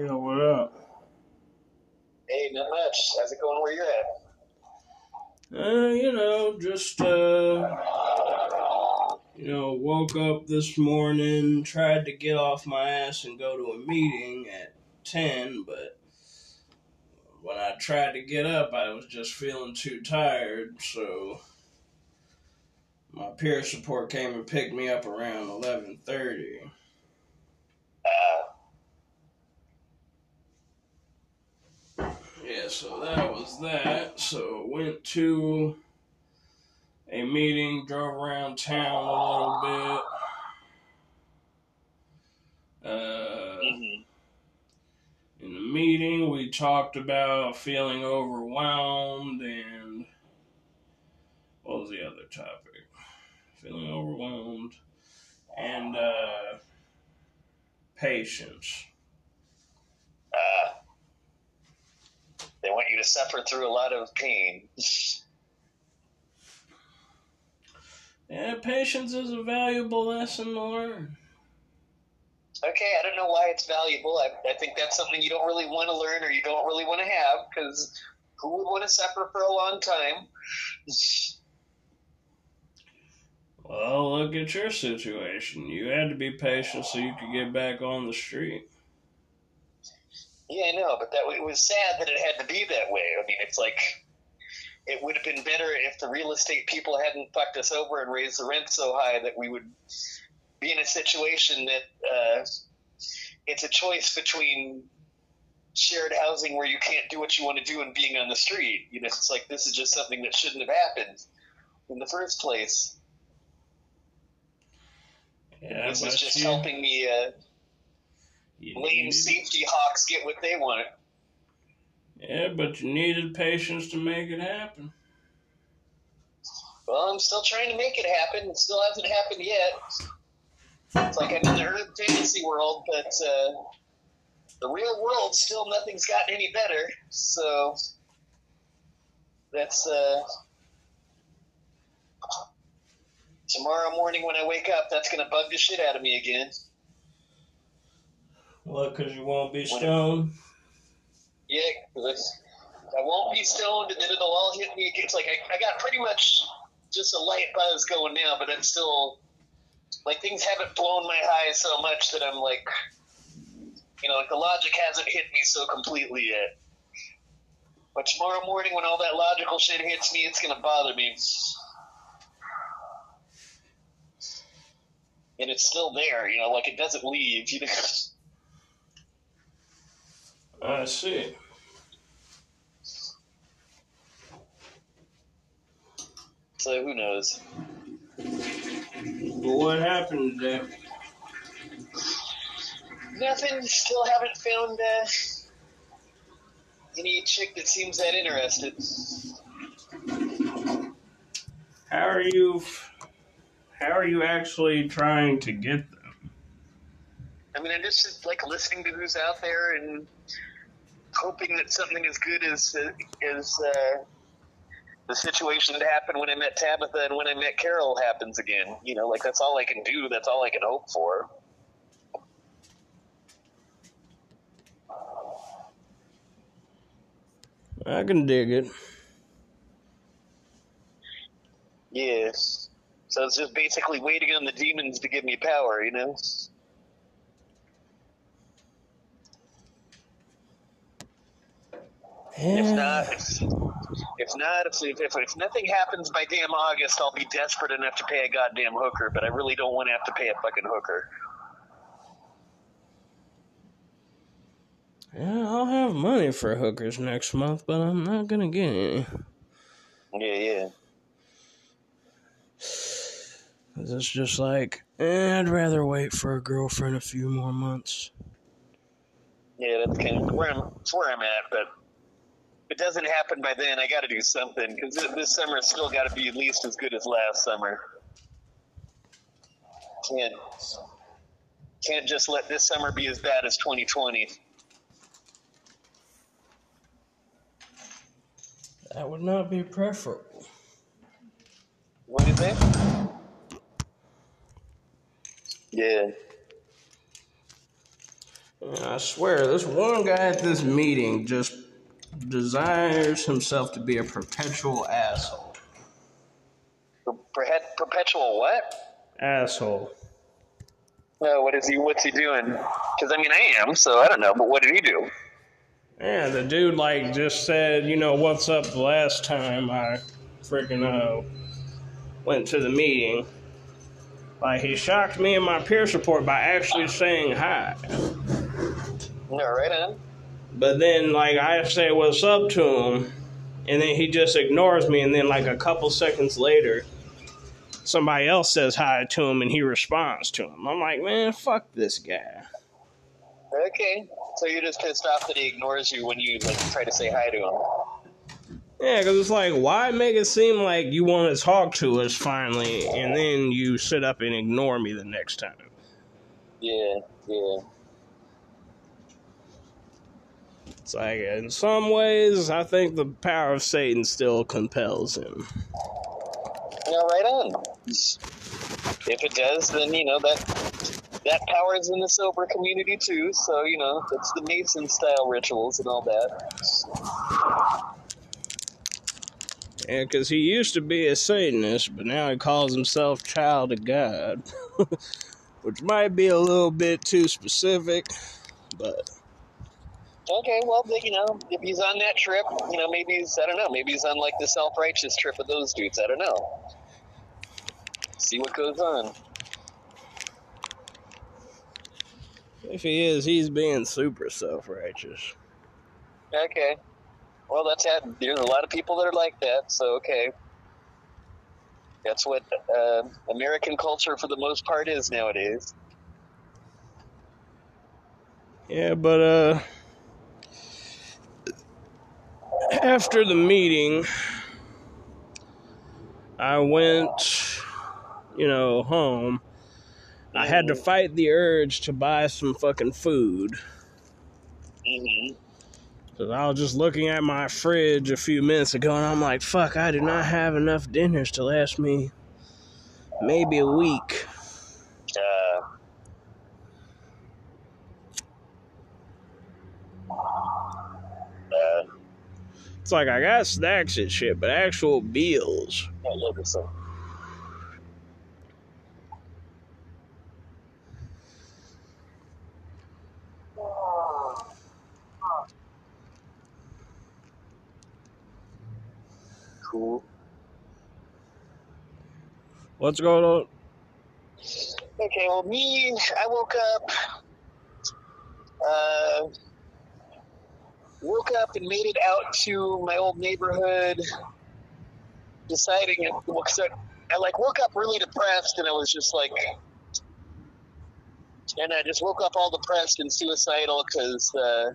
Yeah, what up? Hey, not much. How's it going where you're at? Uh, you know, just uh, you know, woke up this morning, tried to get off my ass and go to a meeting at ten, but when I tried to get up, I was just feeling too tired, so my peer support came and picked me up around eleven thirty. Uh, Yeah, so that was that. So went to a meeting, drove around town a little bit. Uh, mhm. in the meeting, we talked about feeling overwhelmed and what was the other topic? Feeling overwhelmed and uh, patience. Uh, they want you to suffer through a lot of pain. Yeah, patience is a valuable lesson to learn. Okay, I don't know why it's valuable. I, I think that's something you don't really want to learn or you don't really want to have because who would want to suffer for a long time? Well, look at your situation. You had to be patient so you could get back on the street. Yeah, I know, but that it was sad that it had to be that way. I mean, it's like it would have been better if the real estate people hadn't fucked us over and raised the rent so high that we would be in a situation that uh, it's a choice between shared housing where you can't do what you want to do and being on the street. You know, it's like this is just something that shouldn't have happened in the first place. Yeah, this is just you, helping the uh, lame safety hawks get what they want. yeah, but you needed patience to make it happen. Well, I'm still trying to make it happen. It still hasn't happened yet. It's like I'm in the urban fantasy world, but uh, the real world still nothing's gotten any better. So that's uh, tomorrow morning when I wake up. That's gonna bug the shit out of me again. Well, because you won't be stoned. Yeah, 'cause I I won't be stoned, and then it'll all hit me. It's like I, I got pretty much just a light buzz going now, but I'm still like things haven't blown my high so much that I'm like, you know, like the logic hasn't hit me so completely yet. But tomorrow morning, when all that logical shit hits me, it's gonna bother me. And it's still there, you know, like it doesn't leave. You know. I see. So who knows? But what happened today? Nothing. Still haven't found uh, any chick that seems that interested. How are you? How are you actually trying to get them? I mean, I'm just like listening to who's out there and hoping that something as good as as uh, the situation that happened when I met Tabitha and when I met Carol happens again. You know, like that's all I can do. That's all I can hope for. I can dig it. Yes. So it's just basically waiting on the demons to give me power. You know. If not, if, if not, if, if, if nothing happens by damn August, I'll be desperate enough to pay a goddamn hooker. But I really don't want to have to pay a fucking hooker. Yeah, I'll have money for hookers next month, but I'm not gonna get any. Yeah, yeah. 'Cause It's just like, eh, I'd rather wait for a girlfriend a few more months. Yeah, that's kind of where I'm, that's where I'm at. But it doesn't happen by then, I got to do something because this summer's still got to be at least as good as last summer. Can't can't just let this summer be as bad as 2020. That would not be preferable. What do you think? Yeah. I swear, this one guy at this meeting just desires himself to be a perpetual asshole. Perpetual what? Asshole. No, what is he? What's he doing? Because I mean, I am, so I don't know. But what did he do? Yeah, the dude like just said, you know, what's up the last time I freaking uh went to the meeting. Like he shocked me in my peer support by actually saying hi. No, right on. But then like I say what's up to him, and then he just ignores me, and then like a couple seconds later, somebody else says hi to him, and he responds to him. I'm like, man, fuck this guy. Okay, so you're just pissed off that he ignores you when you like try to say hi to him. Yeah, because it's like, why make it seem like you want to talk to us finally, and then you sit up and ignore me the next time? Yeah, yeah. It's like, in some ways, I think the power of Satan still compels him. Yeah, right on. If it does, then, you know, that that power is in the sober community too, so, you know, it's the Mason style rituals and all that. Yeah, because he used to be a Satanist, but now he calls himself Child of God. Which might be a little bit too specific, but. Okay, well, you know, if he's on that trip, you know, maybe he's, I don't know, maybe he's on like the self righteous trip with those dudes. I don't know. See what goes on. If he is, he's being super self righteous. Okay. Well, that's had. There's a lot of people that are like that. So okay, that's what uh, American culture, for the most part, is nowadays. Yeah, but uh, after the meeting, I went, you know, home. I had to fight the urge to buy some fucking food. Mm-hmm. Cause I was just looking at my fridge a few minutes ago and I'm like, fuck, I do not have enough dinners to last me maybe a week. Uh, uh, it's like I got snacks and shit, but actual meals. I love this song. Cool. What's going on? Okay, well, me, I woke up, uh, woke up and made it out to my old neighborhood, deciding, I, I like woke up really depressed, and I was just like, and I just woke up all depressed and suicidal because uh,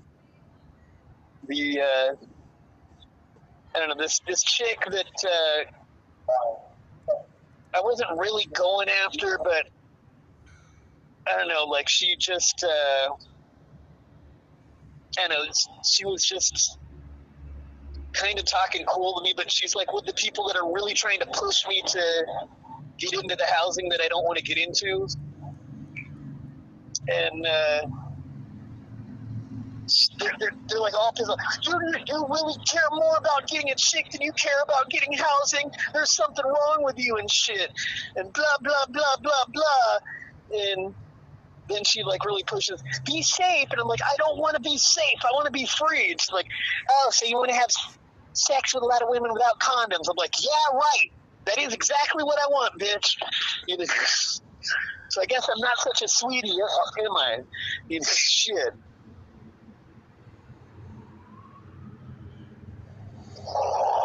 the uh, I don't know this this chick that uh, I wasn't really going after, but I don't know, like she just uh, I don't she was just kind of talking cool to me, but she's like with the people that are really trying to push me to get into the housing that I don't want to get into and uh, they're, they're, they're, like all pissed off. You, you really care more about getting a chick than you care about getting housing. There's something wrong with you and shit. And blah, blah, blah, blah, blah. And then she like really pushes, be safe. And I'm like, I don't want to be safe. I want to be free. It's like, oh, so you want to have sex with a lot of women without condoms. I'm like, yeah, right. That is exactly what I want, bitch. You know, so I guess I'm not such a sweetie, am I? You know, shit.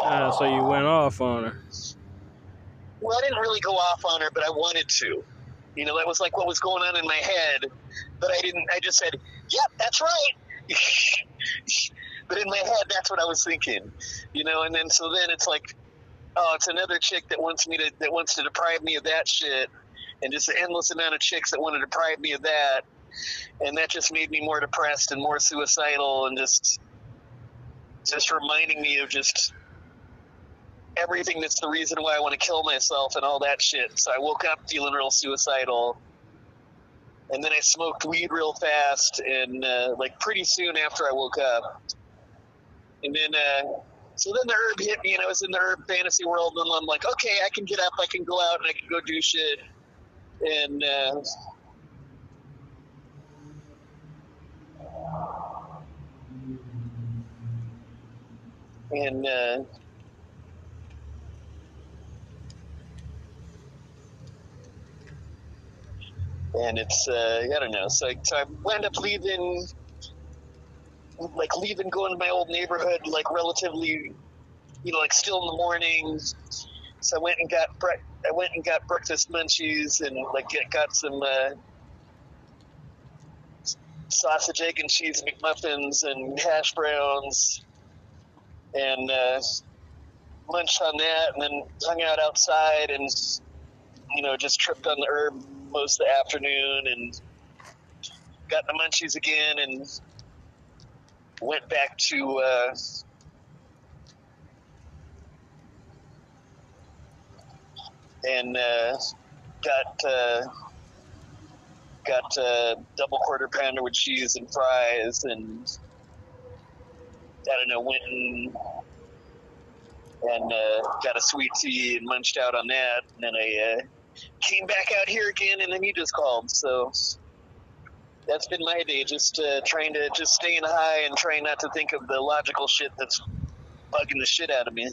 Uh, so you went off on her. Well, I didn't really go off on her, but I wanted to. You know, that was like what was going on in my head. But I didn't. I just said, "Yep, that's right." but in my head, that's what I was thinking. You know, and then so then it's like, oh, it's another chick that wants me to that wants to deprive me of that shit and just an endless amount of chicks that want to deprive me of that. And that just made me more depressed and more suicidal and just just reminding me of just everything that's the reason why I want to kill myself and all that shit. So I woke up feeling real suicidal. and then I smoked weed real fast, and uh, like pretty soon after I woke up, and then uh, so then the herb hit me, and I was in the herb fantasy world, and I'm like, okay, I can get up, I can go out, and I can go do shit, and. Uh, and and it's uh, I don't know. So I, so I wound up leaving, like leaving, going to my old neighborhood, like relatively, you know, like still in the morning. So I went and got bre- I went and got breakfast munchies and like get, got some uh, sausage, egg, and cheese McMuffins and hash browns, and uh, lunched on that, and then hung out outside and you know just tripped on the herb most of the afternoon and got the munchies again and went back to uh, and uh, got uh, got uh, double quarter pounder with cheese and fries and I don't know went and and uh, got a sweet tea and munched out on that. And then I uh, came back out here again, and then you just called. So that's been my day, just uh, trying to just staying high and trying not to think of the logical shit that's bugging the shit out of me.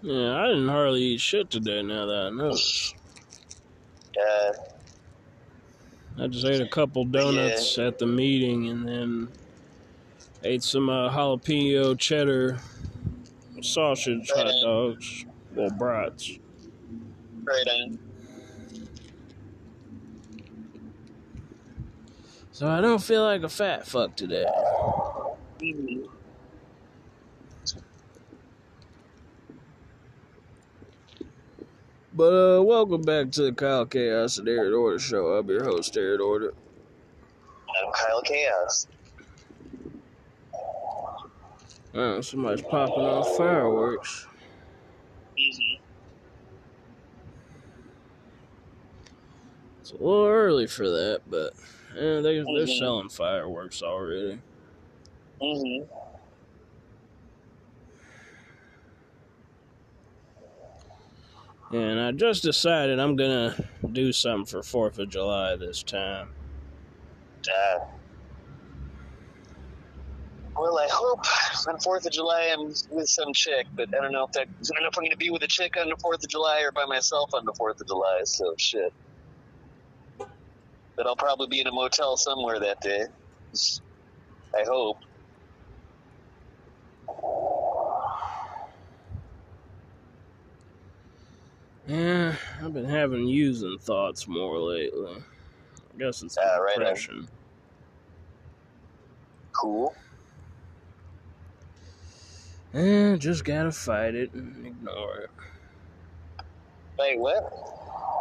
Yeah, I didn't hardly eat shit today. Now that I know. Uh, I just ate a couple donuts at the meeting, and then ate some uh, jalapeno cheddar sausage hot dogs, well brats. right on. So I don't feel like a fat fuck today. Mhm. But uh, welcome back to the Kyle Chaos and Arid Order show. I'm your host, Arid Order. I'm Kyle Chaos. Oh, somebody's popping off fireworks. Mhm. It's a little early for that, but yeah, they, they're Mhm. selling fireworks already. Mhm. And I just decided I'm gonna do something for Fourth of July this time. Uh, well, I hope on Fourth of July I'm with some chick, but I don't know if that I don't know if I'm going to be with a chick on the Fourth of July or by myself on the Fourth of July. So shit. But I'll probably be in a motel somewhere that day. I hope. Yeah, I've been having using thoughts more lately. I guess it's ah, right on. depression. Cool. Eh, just gotta fight it and ignore it. Wait, what?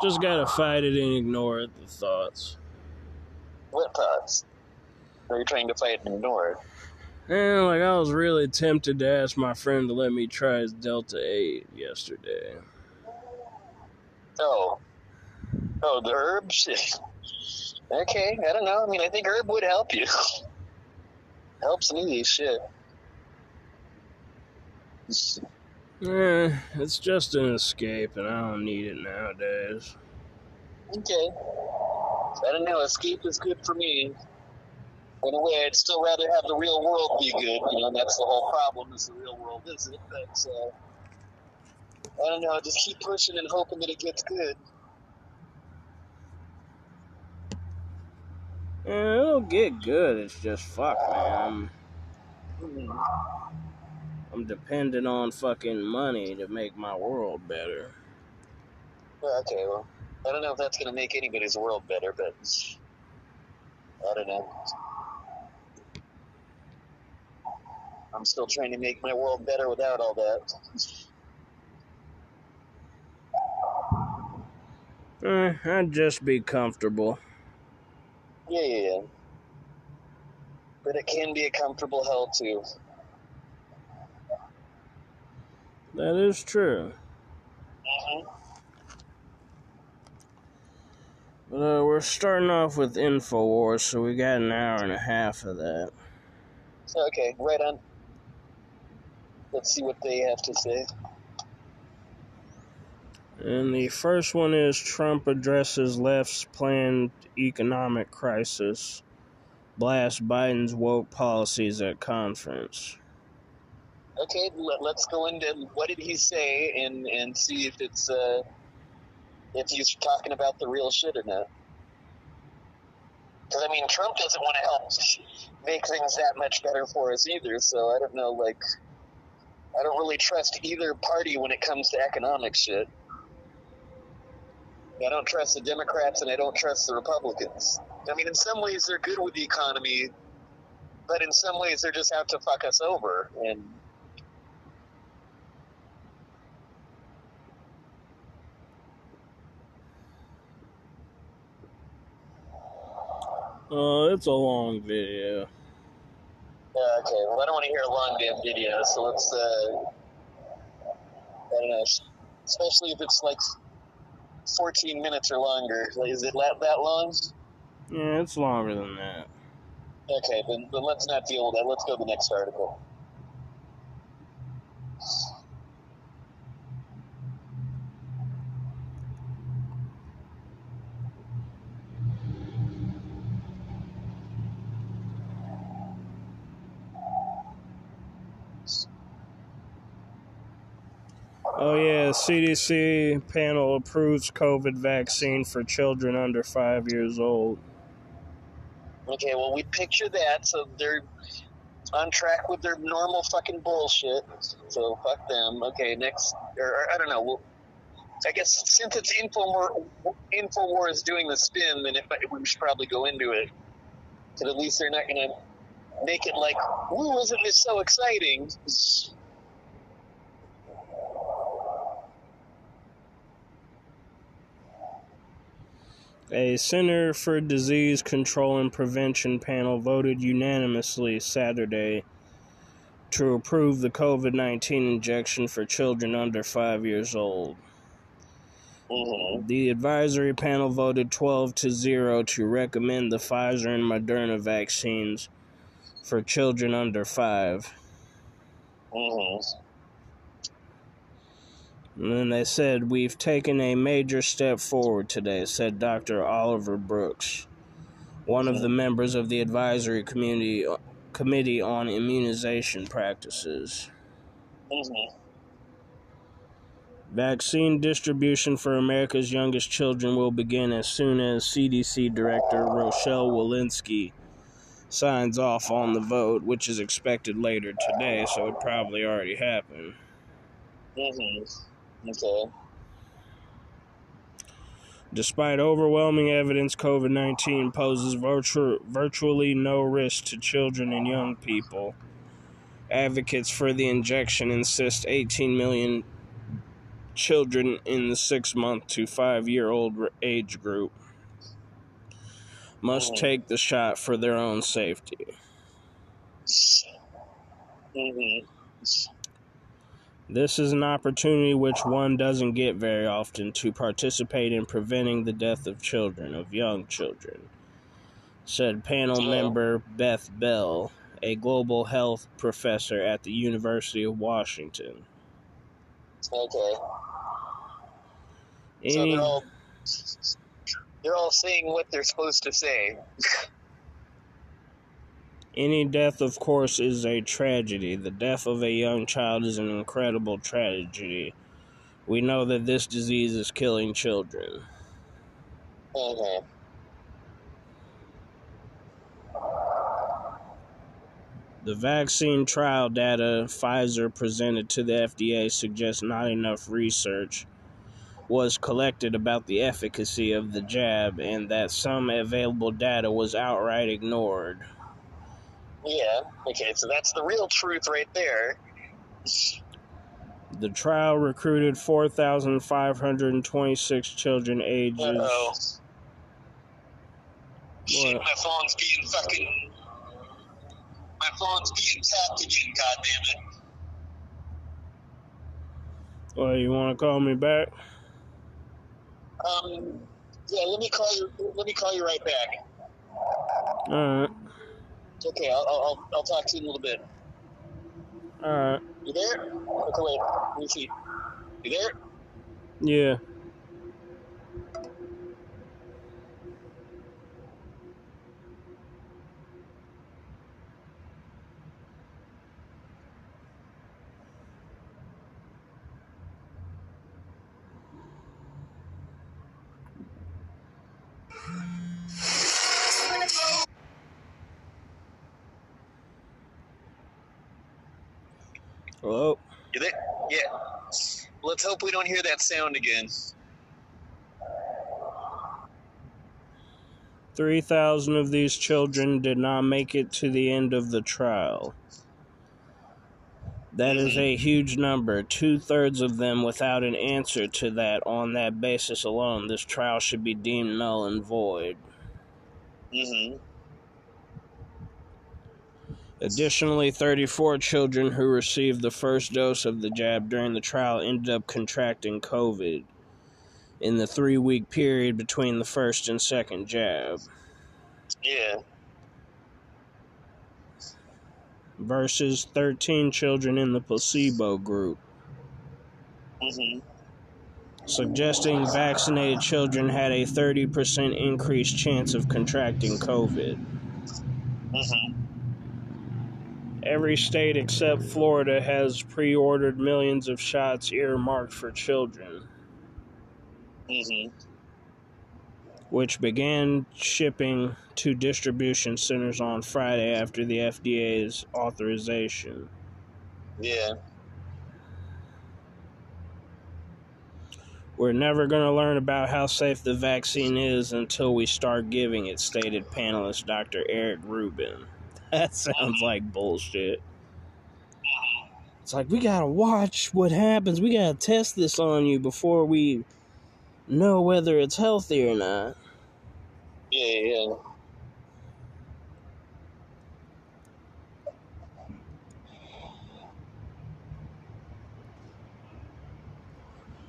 Just gotta fight it and ignore it, the thoughts. What thoughts? Are you trying to fight and ignore it? And like I was really tempted to ask my friend to let me try his Delta 8 yesterday. Oh. Oh, the herbs. Okay, I don't know. I mean, I think herb would help you. Helps me, shit. Eh, it's just an escape and I don't need it nowadays. Okay. I don't know. Escape is good for me. In a way, I'd still rather have the real world be good. You know, that's the whole problem. Is the real world isn't? But uh, I don't know. Just keep pushing and hoping that it gets good. Eh, it'll get good, it's just fuck, man. I'm, Hmm. I'm dependent on fucking money to make my world better. Well, okay. Well, I don't know if that's going to make anybody's world better, but I don't know. I'm still trying to make my world better without all that. Eh, I'd just be comfortable. Yeah, yeah, yeah. But it can be a comfortable hell too. That is true. Mm-hmm. Uh, we're starting off with InfoWars, so we got an hour and a half of that. Okay, right on. Let's see what they have to say. And the first one is Trump addresses left's planned economic crisis, blasts Biden's woke policies at conference. Okay, let, us go into what did he say and and see if it's uh, if he's talking about the real shit or not. Because I mean, Trump doesn't want to help make things that much better for us either. So I don't know, like, I don't really trust either party when it comes to economic shit. I don't trust the Democrats and I don't trust the Republicans. I mean, in some ways they're good with the economy, but in some ways they're just out to fuck us over. And Uh, it's a long video. Yeah, okay. Well, I don't want to hear a long damn video, so let's, uh, I don't know, especially if it's like 14 minutes or longer. Is it that, that long? Yeah, it's longer than that. Okay, then, then let's not deal with that. Let's go to the next article. Oh, yeah, CDC panel approves COVID vaccine for children under five years old. Okay, well, we picture that, so they're on track with their normal fucking bullshit. So fuck them. Okay, next, or, I don't know. Well, I guess since it's Infowar, Infowar is doing the spin, then if, we should probably go into it. Because at least they're not going to make it like, "Ooh, isn't this so exciting?" A Center for Disease Control and Prevention panel voted unanimously Saturday to approve the COVID 19 injection for children under five years old. Mm-hmm. The advisory panel voted 12 to 0 to recommend the Pfizer and Moderna vaccines for children under 5. Mm-hmm. And then they said, We've taken a major step forward today, said Dr. Oliver Brooks, one of the members of the advisory community, committee on immunization practices. Mm-hmm. Vaccine distribution for America's youngest children will begin as soon as CDC Director Rochelle Walensky signs off on the vote, which is expected later today, so it probably already happened. Mm-hmm. Despite overwhelming evidence, COVID 19 poses virtu- virtually no risk to children and young people. Advocates for the injection insist 18 million children in the six month to five year old age group must mm-hmm. take the shot for their own safety. Mm-hmm. This is an opportunity which one doesn't get very often to participate in preventing the death of children, of young children, said panel member Beth Bell, a global health professor at the University of Washington. Okay. Any, so they're all, they're all saying what they're supposed to say. Any death, of course, is a tragedy. The death of a young child is an incredible tragedy. We know that this disease is killing children. Mm-hmm. The vaccine trial data Pfizer presented to the FDA suggests not enough research was collected about the efficacy of the jab and that some available data was outright ignored. Yeah. Okay, so that's the real truth right there. The trial recruited 4,526 children ages. Uh-oh. Shit, my phone's being fucking. My phone's being tapped again, goddammit. Well, you want to call me back? Um, yeah, let me call you. Let me call you right back. All right. Okay, I'll I'll, I'll talk to you in a little bit. All right. You there? Okay, wait. Let me see. You there? Yeah. Hello. You there? Yeah. Let's hope we don't hear that sound again. 3,000 of these children did not make it to the end of the trial. That is a huge number. Two thirds of them without an answer to that on that basis alone. This trial should be deemed null and void. Mm-hmm. Additionally, 34 children who received the first dose of the jab during the trial ended up contracting COVID in the three week period between the first and second jab. Yeah. versus 13 children in the placebo group, Mm-hmm. suggesting vaccinated children had a 30% increased chance of contracting COVID. Mm-hmm. Every state except Florida has pre ordered millions of shots earmarked for children, Mm-hmm. which began shipping to distribution centers on Friday after the FDA's authorization. Yeah. We're never going to learn about how safe the vaccine is until we start giving it, stated panelist Dr. Eric Rubin. That sounds like bullshit. It's like, we got to watch what happens. We got to test this on you before we know whether it's healthy or not. Yeah, yeah.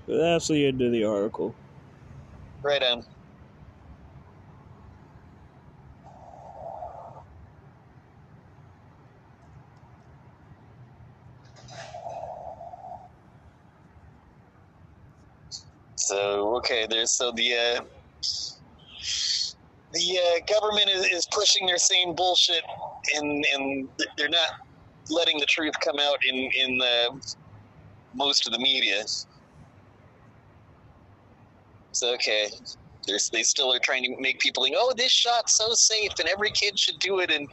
That's the end of the article. Right on. So okay, there's so the uh, the uh, government is, is pushing their same bullshit, and and they're not letting the truth come out in in the most of the media. So okay, there's, they still are trying to make people think, oh, this shot's so safe, and every kid should do it, and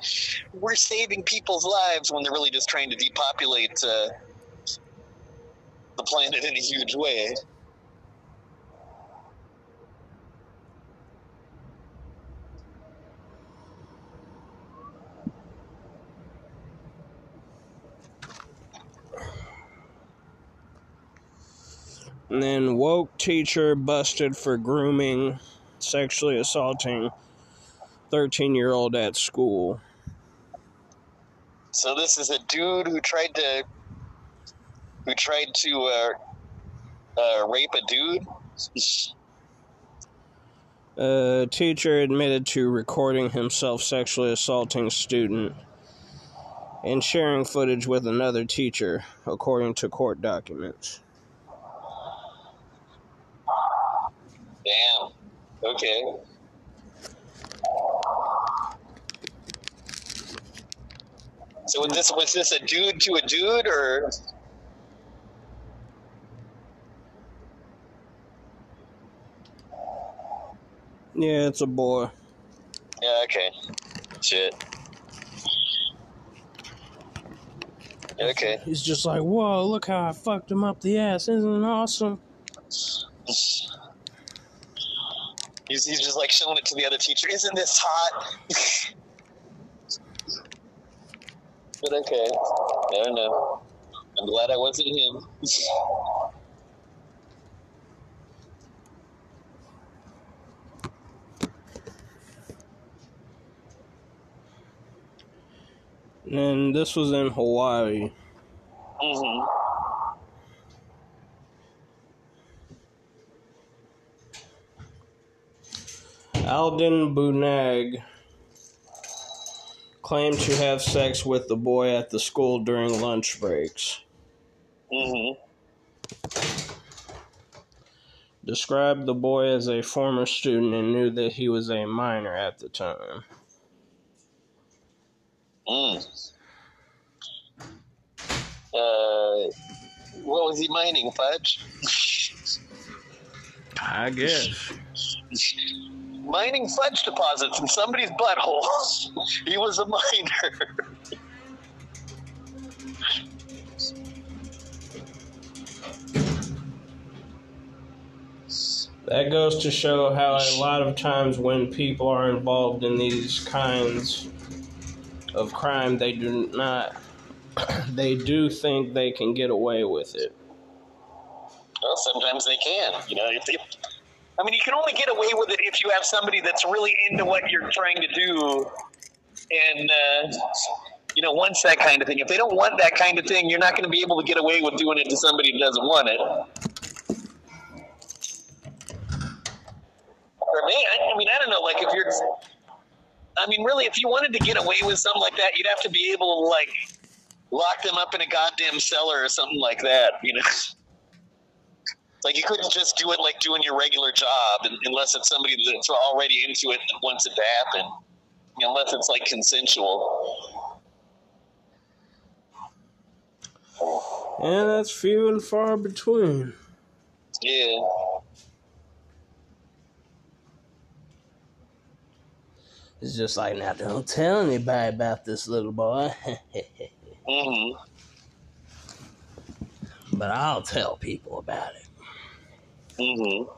we're saving people's lives when they're really just trying to depopulate uh, the planet in a huge way. And then woke teacher busted for grooming, sexually assaulting 13 year old at school. So this is a dude who tried to who tried to uh, uh, rape a dude. A teacher admitted to recording himself sexually assaulting student and sharing footage with another teacher, according to court documents. Damn. Okay. So was this was this a dude to a dude or Yeah, it's a boy. yeah okay shit okay He's just like, whoa, look how I fucked him up the ass. Isn't it awesome? he's, he's just like showing it to the other teacher. Isn't this hot? But okay. I don't know I'm glad I wasn't him. And this was in Hawaii. hmm Alden Bunag claimed to have sex with the boy at the school during lunch breaks. Mm-hmm. Described the boy as a former student and knew that he was a minor at the time. Mm. Uh, what was he mining, Fudge? I guess. mining fudge deposits in somebody's butthole. he was a miner. That goes to show how a lot of times when people are involved in these kinds of crime, they do not, they do think they can get away with it. Well, sometimes they can. You know, if, if I mean, you can only get away with it if you have somebody that's really into what you're trying to do, and uh, you know, wants that kind of thing. If they don't want that kind of thing, you're not going to be able to get away with doing it to somebody who doesn't want it. For me, I, I mean, I don't know. Like, if you're, I mean, really, if you wanted to get away with something like that, you'd have to be able to like lock them up in a goddamn cellar or something like that. You know. Like you couldn't just do it like doing your regular job, unless it's somebody that's already into it and wants it to happen. Unless it's like consensual. And that's few and far between. Yeah. It's just like now, don't tell anybody about this little boy. mm-hmm. But I'll tell people about it. Mm-hmm.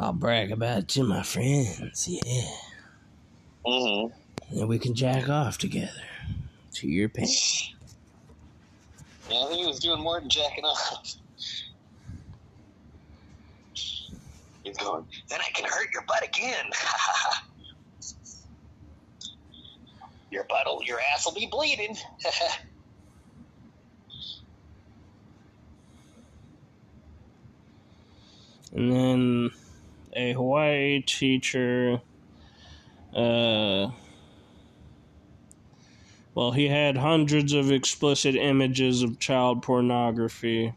I'll brag about it to my friends, yeah. Mm-hmm. And we can jack off together to your pants. Yeah, I think he was doing more than jacking off. He's going, then I can hurt your butt again. Your butt'll, your ass will be bleeding. and then a Hawaii teacher, uh, well, he had hundreds of explicit images of child pornography.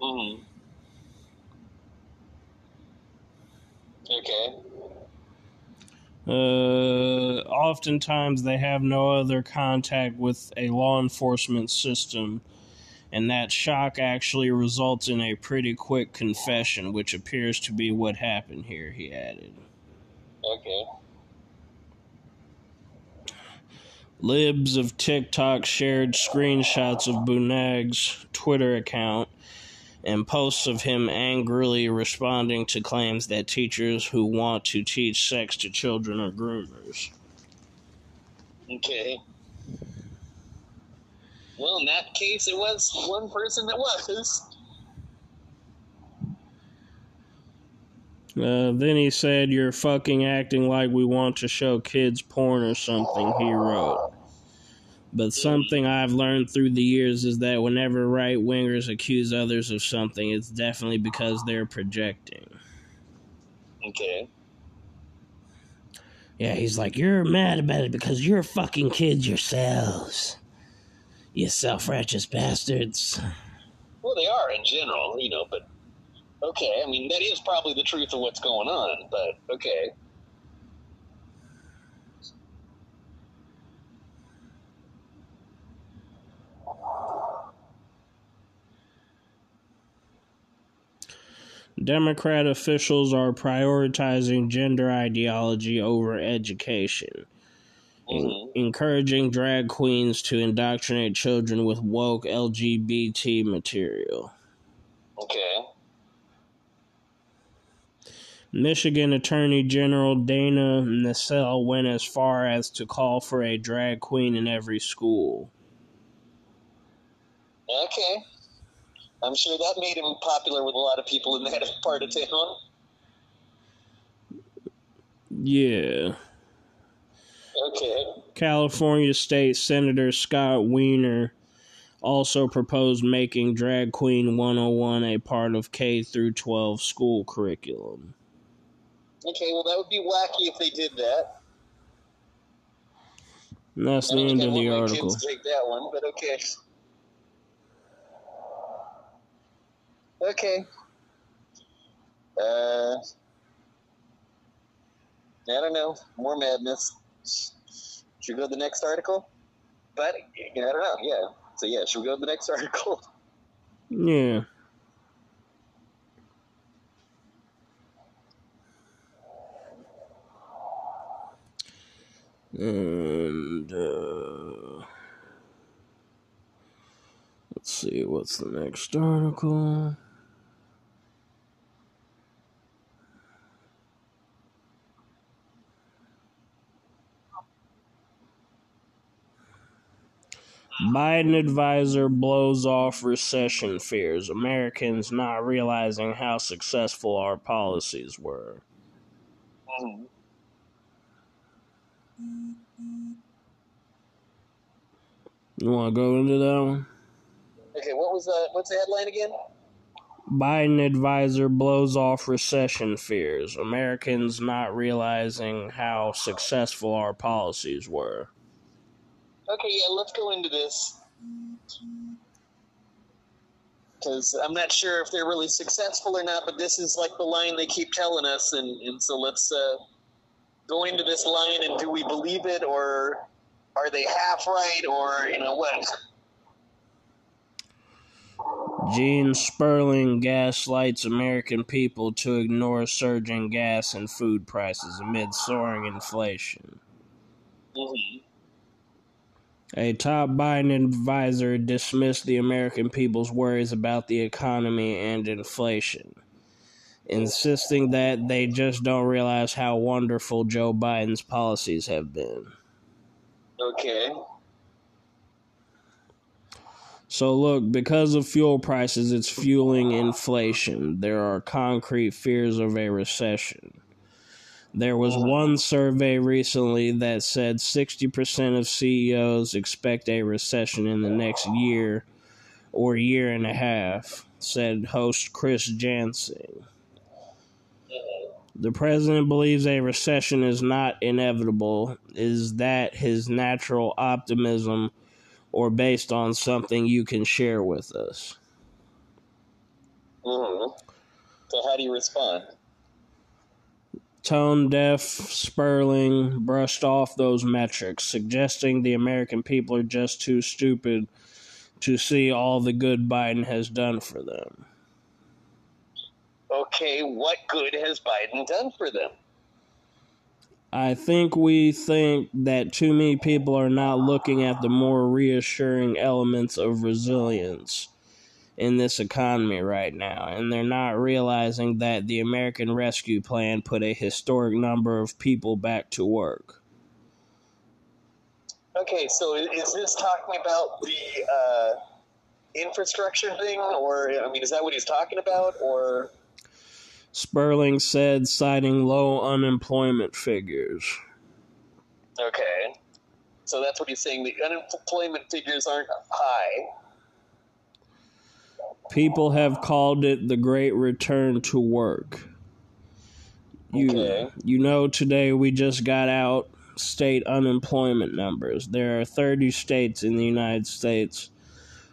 Mm. Okay. Uh, oftentimes they have no other contact with a law enforcement system, and that shock actually results in a pretty quick confession, which appears to be what happened here, he added. Okay. Libs of TikTok shared screenshots of Bunag's Twitter account and posts of him angrily responding to claims that teachers who want to teach sex to children are groomers. Okay. Well, in that case, it was one person that was. Uh, then he said, You're fucking acting like we want to show kids porn or something, he wrote. But something I've learned through the years is that whenever right wingers accuse others of something, it's definitely because they're projecting. Okay. Yeah, he's like, You're mad about it because you're fucking kids yourselves. You self righteous bastards. Well, they are in general, you know, but okay. I mean, that is probably the truth of what's going on, but okay. Democrat officials are prioritizing gender ideology over education, Mm-hmm. encouraging drag queens to indoctrinate children with woke LGBT material. Okay. Michigan Attorney General Dana Nessel went as far as to call for a drag queen in every school. Okay. I'm sure that made him popular with a lot of people in that part of town. Yeah. Okay. California State Senator Scott Wiener also proposed making Drag Queen 101 a part of K through 12 school curriculum. Okay, well, that would be wacky if they did that. And that's I the end of the article. take that one, but okay. Okay. Uh, I don't know. More madness. Should we go to the next article? But I don't know. Yeah. So yeah, should we go to the next article? Yeah. And uh, let's see what's the next article. Biden advisor blows off recession fears. Americans not realizing how successful our policies were. You want to go into that one? Okay. What was uh, what's the headline again? Biden advisor blows off recession fears. Americans not realizing how successful our policies were. Okay, yeah, let's go into this. Because I'm not sure if they're really successful or not, but this is like the line they keep telling us, and, and so let's uh, go into this line and do we believe it, or are they half right, or, you know, what? Gene Sperling gaslights American people to ignore surging gas and food prices amid soaring inflation. Mhm. A top Biden advisor dismissed the American people's worries about the economy and inflation, insisting that they just don't realize how wonderful Joe Biden's policies have been. Okay. So, look, because of fuel prices, it's fueling inflation. There are concrete fears of a recession. There was one survey recently that said 60% of CEOs expect a recession in the next year or year and a half, said host Chris Jansing. The president believes a recession is not inevitable. Is that his natural optimism or based on something you can share with us? hmm So how do you respond? Tone deaf Sperling brushed off those metrics, suggesting the American people are just too stupid to see all the good Biden has done for them. Okay, what good has Biden done for them? I think we think that too many people are not looking at the more reassuring elements of resilience in this economy right now, and they're not realizing that the American Rescue Plan put a historic number of people back to work. Okay, so is this talking about the uh, infrastructure thing, or I mean, is that what he's talking about, or Sperling said, citing low unemployment figures. okay? So that's what he's saying. The unemployment figures aren't high. People have called it the great return to work. You, Okay. you know, today we just got out state unemployment numbers. There are 30 states in the United States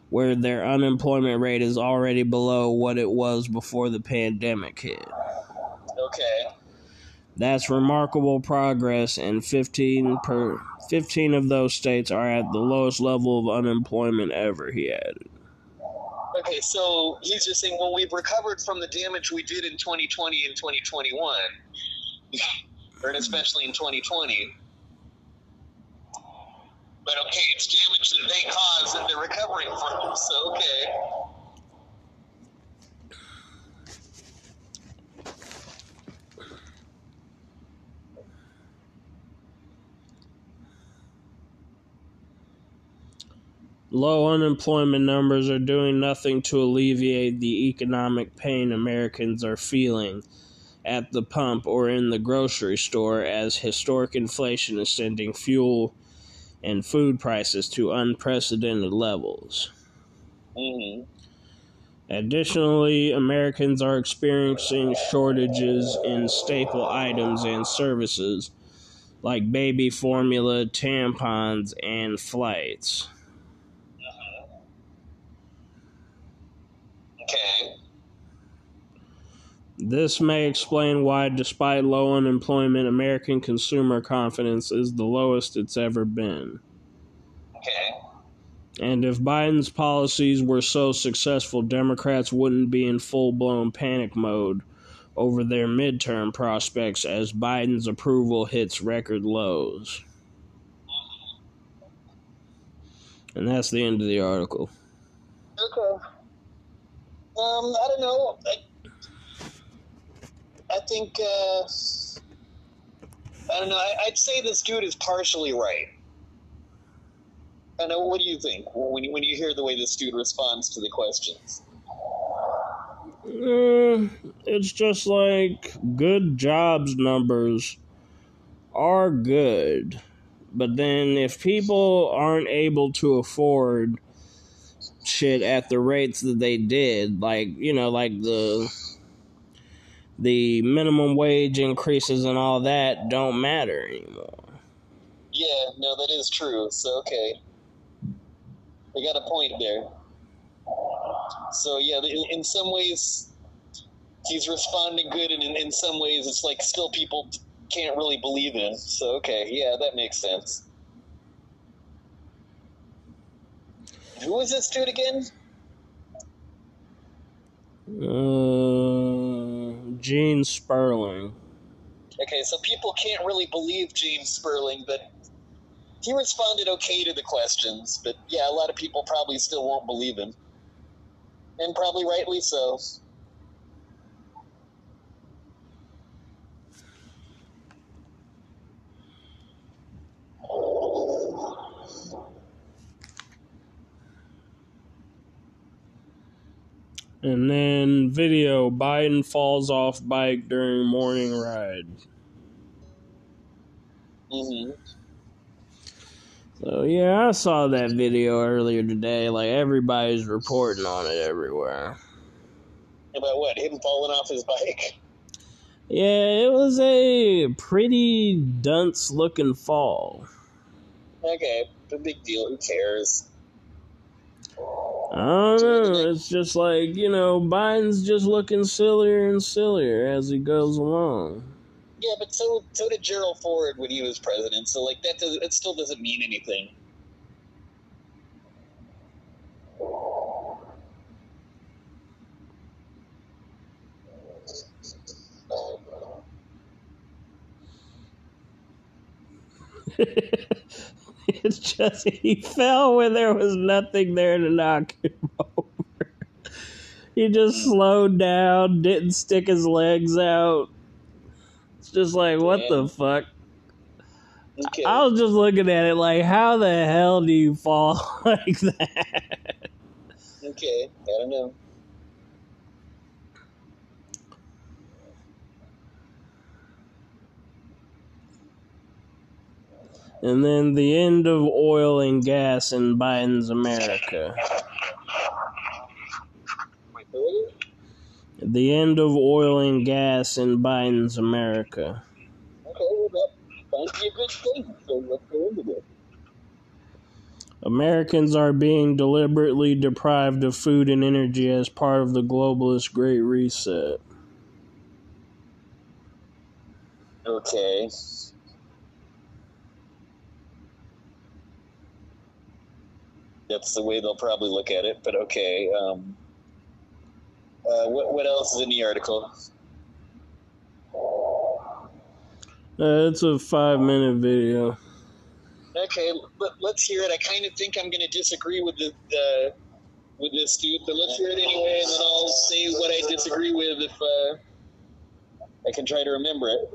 where their unemployment rate is already below what it was before the pandemic hit. Okay. That's remarkable progress, and 15 per 15 of those states are at the lowest level of unemployment ever. He added. Okay, so he's just saying, well, we've recovered from the damage we did in 2020 and 2021, and especially in 2020. But okay, it's damage that they caused that they're recovering from. So okay. Low unemployment numbers are doing nothing to alleviate the economic pain Americans are feeling at the pump or in the grocery store as historic inflation is sending fuel and food prices to unprecedented levels. hmm Additionally, Americans are experiencing shortages in staple items and services like baby formula, tampons, and flights. Okay. This may explain why, despite low unemployment, American consumer confidence is the lowest it's ever been. Okay. And if Biden's policies were so successful, Democrats wouldn't be in full blown panic mode over their midterm prospects as Biden's approval hits record lows. And that's the end of the article. Okay. Um, I don't know. I, I think, uh, I don't know. I, I'd say this dude is partially right. I know. What do you think when you, when you hear the way this dude responds to the questions? Uh, it's just like good jobs numbers are good. But then if people aren't able to afford shit at the rates that they did, like, you know, like the the minimum wage increases and all that don't matter anymore. Yeah, no, that is true. So okay, I got a point there. So yeah, in, in some ways he's responding good, and in, in some ways it's like still people can't really believe in. So okay, yeah, that makes sense. Who is this dude again? Uh, Gene Sperling. Okay, so people can't really believe James Sperling, but he responded okay to the questions. But yeah, a lot of people probably still won't believe him, and probably rightly so. And then video Biden falls off bike during morning ride. hmm So yeah, I saw that video earlier today. Like everybody's reporting on it everywhere. About what? Him falling off his bike? Yeah, it was a pretty dunce looking fall. Okay, no big deal. Who cares? I don't know. It's just like, you know, Biden's just looking sillier and sillier as he goes along. Yeah, but so so did Gerald Ford when he was president. So like that does it still doesn't mean anything. it's just he fell when there was nothing there to knock him over. He just slowed down, didn't stick his legs out. It's just like, what Yeah. the fuck? Okay. I was just looking at it like, how the hell do you fall like that? Okay, I don't know. And then the end of oil and gas in Biden's America. The end of oil and gas in Biden's America. Okay, well that might be a good thing. So let's go into this. Americans are being deliberately deprived of food and energy as part of the globalist Great Reset. Okay. That's the way they'll probably look at it, but okay. Um, uh, what, what else is in the article? Uh, it's a five minute video. Okay, let, let's hear it. I kind of think I'm going to disagree with the, the with this dude, but let's hear it anyway, and then I'll say what I disagree with if uh, I can try to remember it.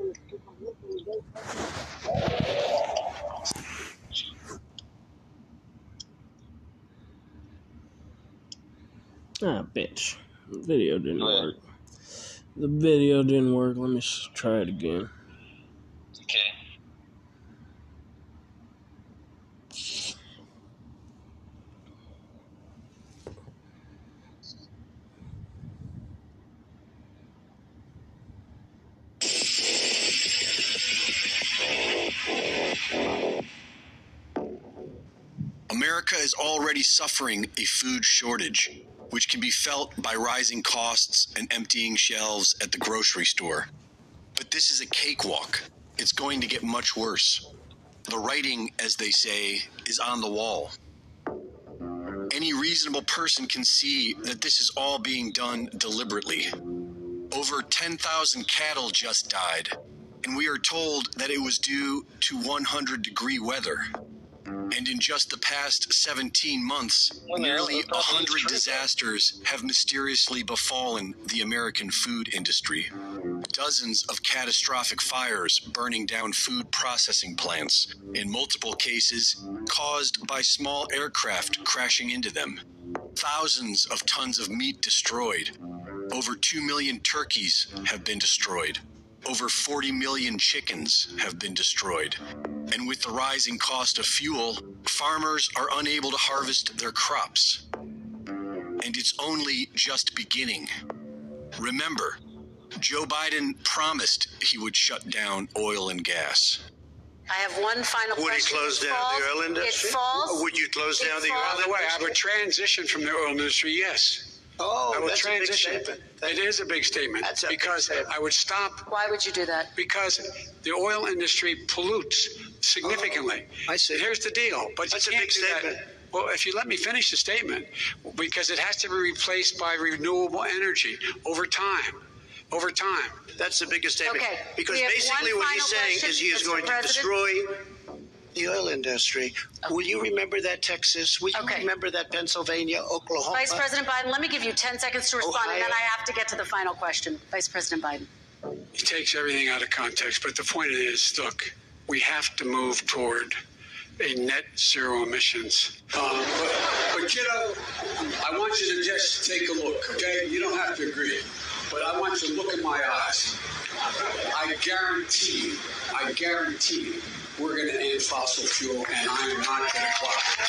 Ah, bitch. The video didn't work. The video didn't work. Let me try it again. Already suffering a food shortage, which can be felt by rising costs and emptying shelves at the grocery store. But this is a cakewalk. It's going to get much worse. The writing, as they say, is on the wall. Any reasonable person can see that this is all being done deliberately. Over 10,000 cattle just died, and we are told that it was due to 100 degree weather. And in just the past 17 months, nearly 100 disasters have mysteriously befallen the American food industry. Dozens of catastrophic fires burning down food processing plants, in multiple cases caused by small aircraft crashing into them. Thousands of tons of meat destroyed. Over 2 million turkeys have been destroyed. Over 40 million chickens have been destroyed. And with the rising cost of fuel, farmers are unable to harvest their crops. And it's only just beginning. Remember, Joe Biden promised he would shut down oil and gas. I have one final Would he question. close It down falls- the oil industry? It falls. Would you close It down the falls- oil By the way, I industry? would transition from the oil industry, yes. Oh, I would that's a big transition. statement. It is a big statement That's a big because statement. I would stop Why would you do that? because the oil industry pollutes significantly. Oh, I see. Here's the deal, but That's a you can't big do that. statement. Well, if you let me finish the statement, because it has to be replaced by renewable energy over time. Over time. That's the biggest statement. Okay, Because we have basically one what he's final saying question, is he is Mr. going to President. destroy the oil industry. Will you remember that Texas? Will you Okay. remember that Pennsylvania, Oklahoma? Vice President Biden, let me give you 10 seconds to respond, and then I have to get to the final question. Vice President Biden. He takes everything out of context, but the point is, look, we have to move toward a net zero emissions. Um, but, but you know, I want you to just take a look, okay? You don't have to agree, but I want you to look in my eyes. I guarantee you, I guarantee you, we're going to end fossil fuel, and I am not going to cooperate.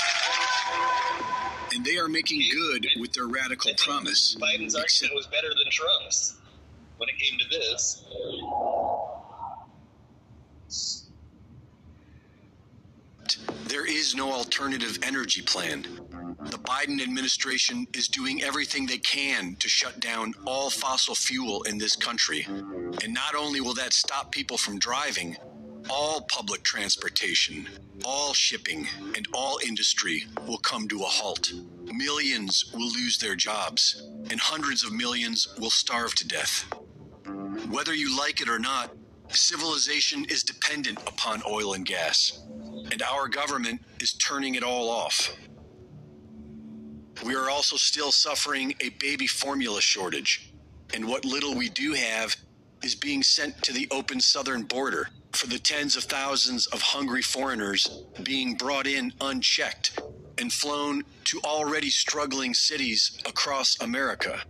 And they are making good with their radical promise. Biden's argument was better than Trump's when it came to this. There is no alternative energy plan. The Biden administration is doing everything they can to shut down all fossil fuel in this country. And not only will that stop people from driving, all public transportation, all shipping, and all industry will come to a halt. Millions will lose their jobs, and hundreds of millions will starve to death. Whether you like it or not, civilization is dependent upon oil and gas, and our government is turning it all off. We are also still suffering a baby formula shortage, and what little we do have is being sent to the open southern border for the tens of thousands of hungry foreigners being brought in unchecked and flown to already struggling cities across America.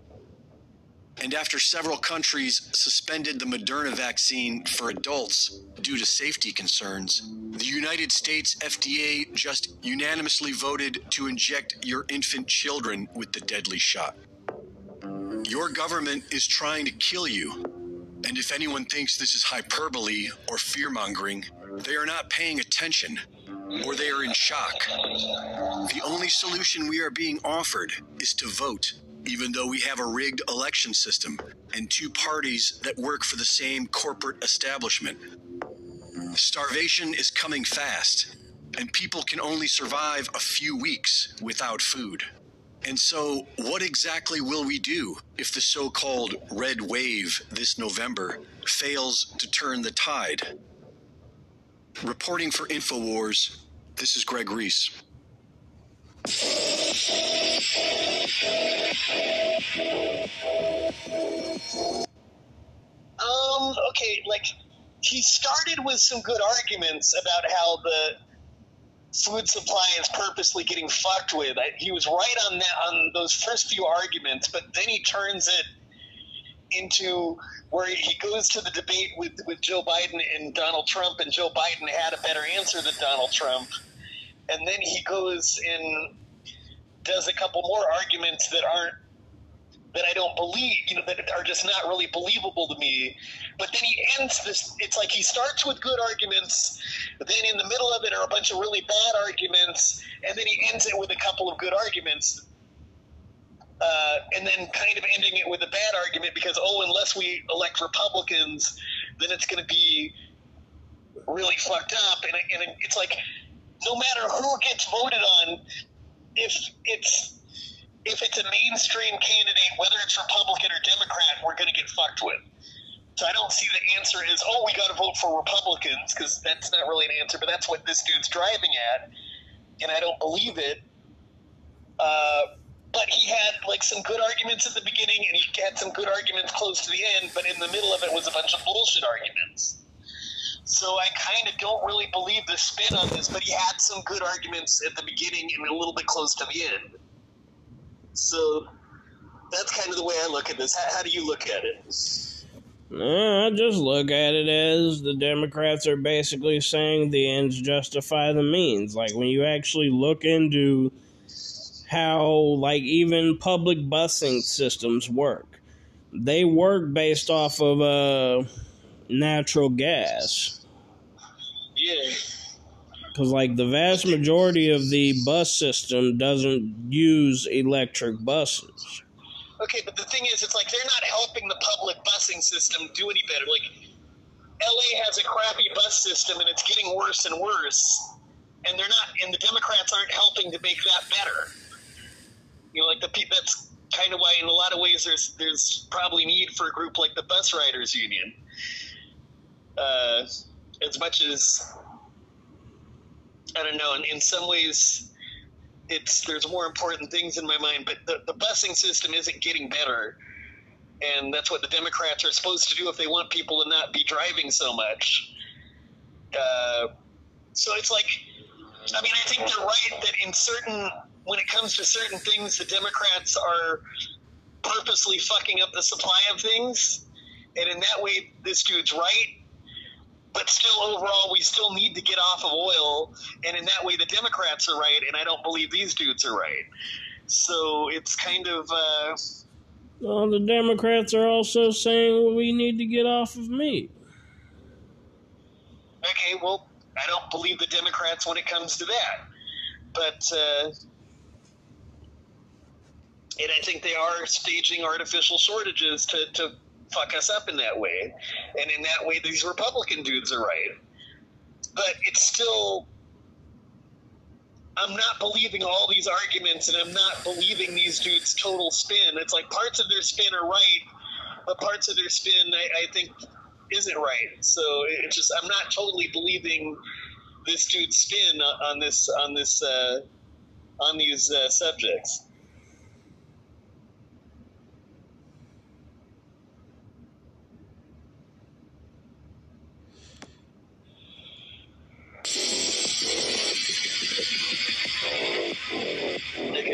And after several countries suspended the Moderna vaccine for adults due to safety concerns, the United States FDA just unanimously voted to inject your infant children with the deadly shot. Your government is trying to kill you. And if anyone thinks this is hyperbole or fear mongering, they are not paying attention or they are in shock. The only solution we are being offered is to vote, even though we have a rigged election system and two parties that work for the same corporate establishment. Starvation is coming fast, and people can only survive a few weeks without food. And so, what exactly will we do if the so called red wave this November fails to turn the tide? Reporting for InfoWars, this is Greg Reese. Um, okay, like he started with some good arguments about how the food supply is purposely getting fucked with. I, he was right on that on those first few arguments, but then he turns it into where he goes to the debate with, with Joe Biden and Donald Trump, and Joe Biden had a better answer than Donald Trump. And then he goes and does a couple more arguments that aren't that I don't believe, you know, that are just not really believable to me. But then he ends this. It's like he starts with good arguments, then in the middle of it are a bunch of really bad arguments, and then he ends it with a couple of good arguments. Uh, and then kind of ending it with a bad argument because oh, unless we elect Republicans, then it's going to be really fucked up. And, and it's like no matter who gets voted on, if it's if it's a mainstream candidate, whether it's Republican or Democrat, we're going to get fucked with. So I don't see the answer is, oh, we got to vote for Republicans because that's not really an answer. But that's what this dude's driving at, and I don't believe it. Uh, but he had like some good arguments at the beginning, and he had some good arguments close to the end. But in the middle of it was a bunch of bullshit arguments. So I kind of don't really believe the spin on this. But he had some good arguments at the beginning and a little bit close to the end. So that's kind of the way I look at this. How, how do you look at it? I just look at it as the Democrats are basically saying the ends justify the means. Like when you actually look into how, like, even public busing systems work, they work based off of uh, natural gas. Yeah. Because, like, the vast majority of the bus system doesn't use electric buses. Okay, but the thing is, it's like they're not helping the public busing system do any better. Like, LA has a crappy bus system and it's getting worse and worse, and they're not, and the Democrats aren't helping to make that better. You know, like the people, that's kind of why, in a lot of ways, there's there's probably need for a group like the Bus Riders Union. Uh, as much as I don't know, in, in some ways, it's there's more important things in my mind. But the, the busing system isn't getting better, and that's what the Democrats are supposed to do if they want people to not be driving so much. Uh, so it's like, I mean, I think they're right that in certain when it comes to certain things, the Democrats are purposely fucking up the supply of things, and in that way, this dude's right but still overall we still need to get off of oil. And in that way the democrats are right and i don't believe these dudes are right. So it's kind of uh, well the democrats are also saying well, we need to get off of meat. Okay well i don't believe the democrats when it comes to that. But uh, and i think they are staging artificial shortages to, to fuck us up in that way. And in that way, these Republican dudes are right. But it's still. I'm not believing all these arguments, and I'm not believing these dudes' total spin. It's like parts of their spin are right, but parts of their spin, I, I think, isn't right. So it's just I'm not totally believing this dude's spin on this on this uh, on these uh, subjects.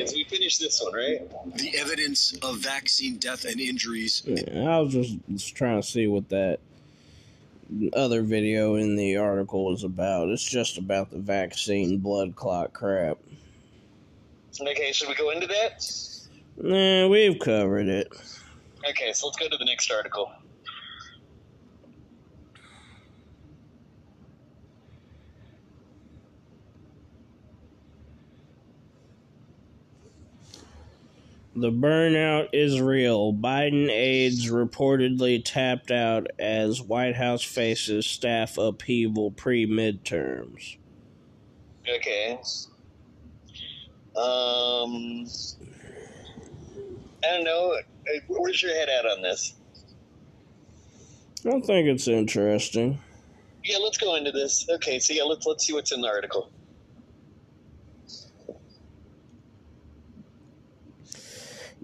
Okay, we finished this one, right? The evidence of vaccine death and injuries. Yeah, I was just, just trying to see what that other video in the article was about. It's just about the vaccine blood clot crap. Okay, should we go into that? Nah, we've covered it. Okay, so let's go to the next article. The burnout is real. Biden aides reportedly tapped out as White House faces staff upheaval pre midterms. Okay. Um, I don't know. Where's your head at on this? I think it's interesting. Yeah, let's go into this. Okay, so yeah, let's let's see what's in the article.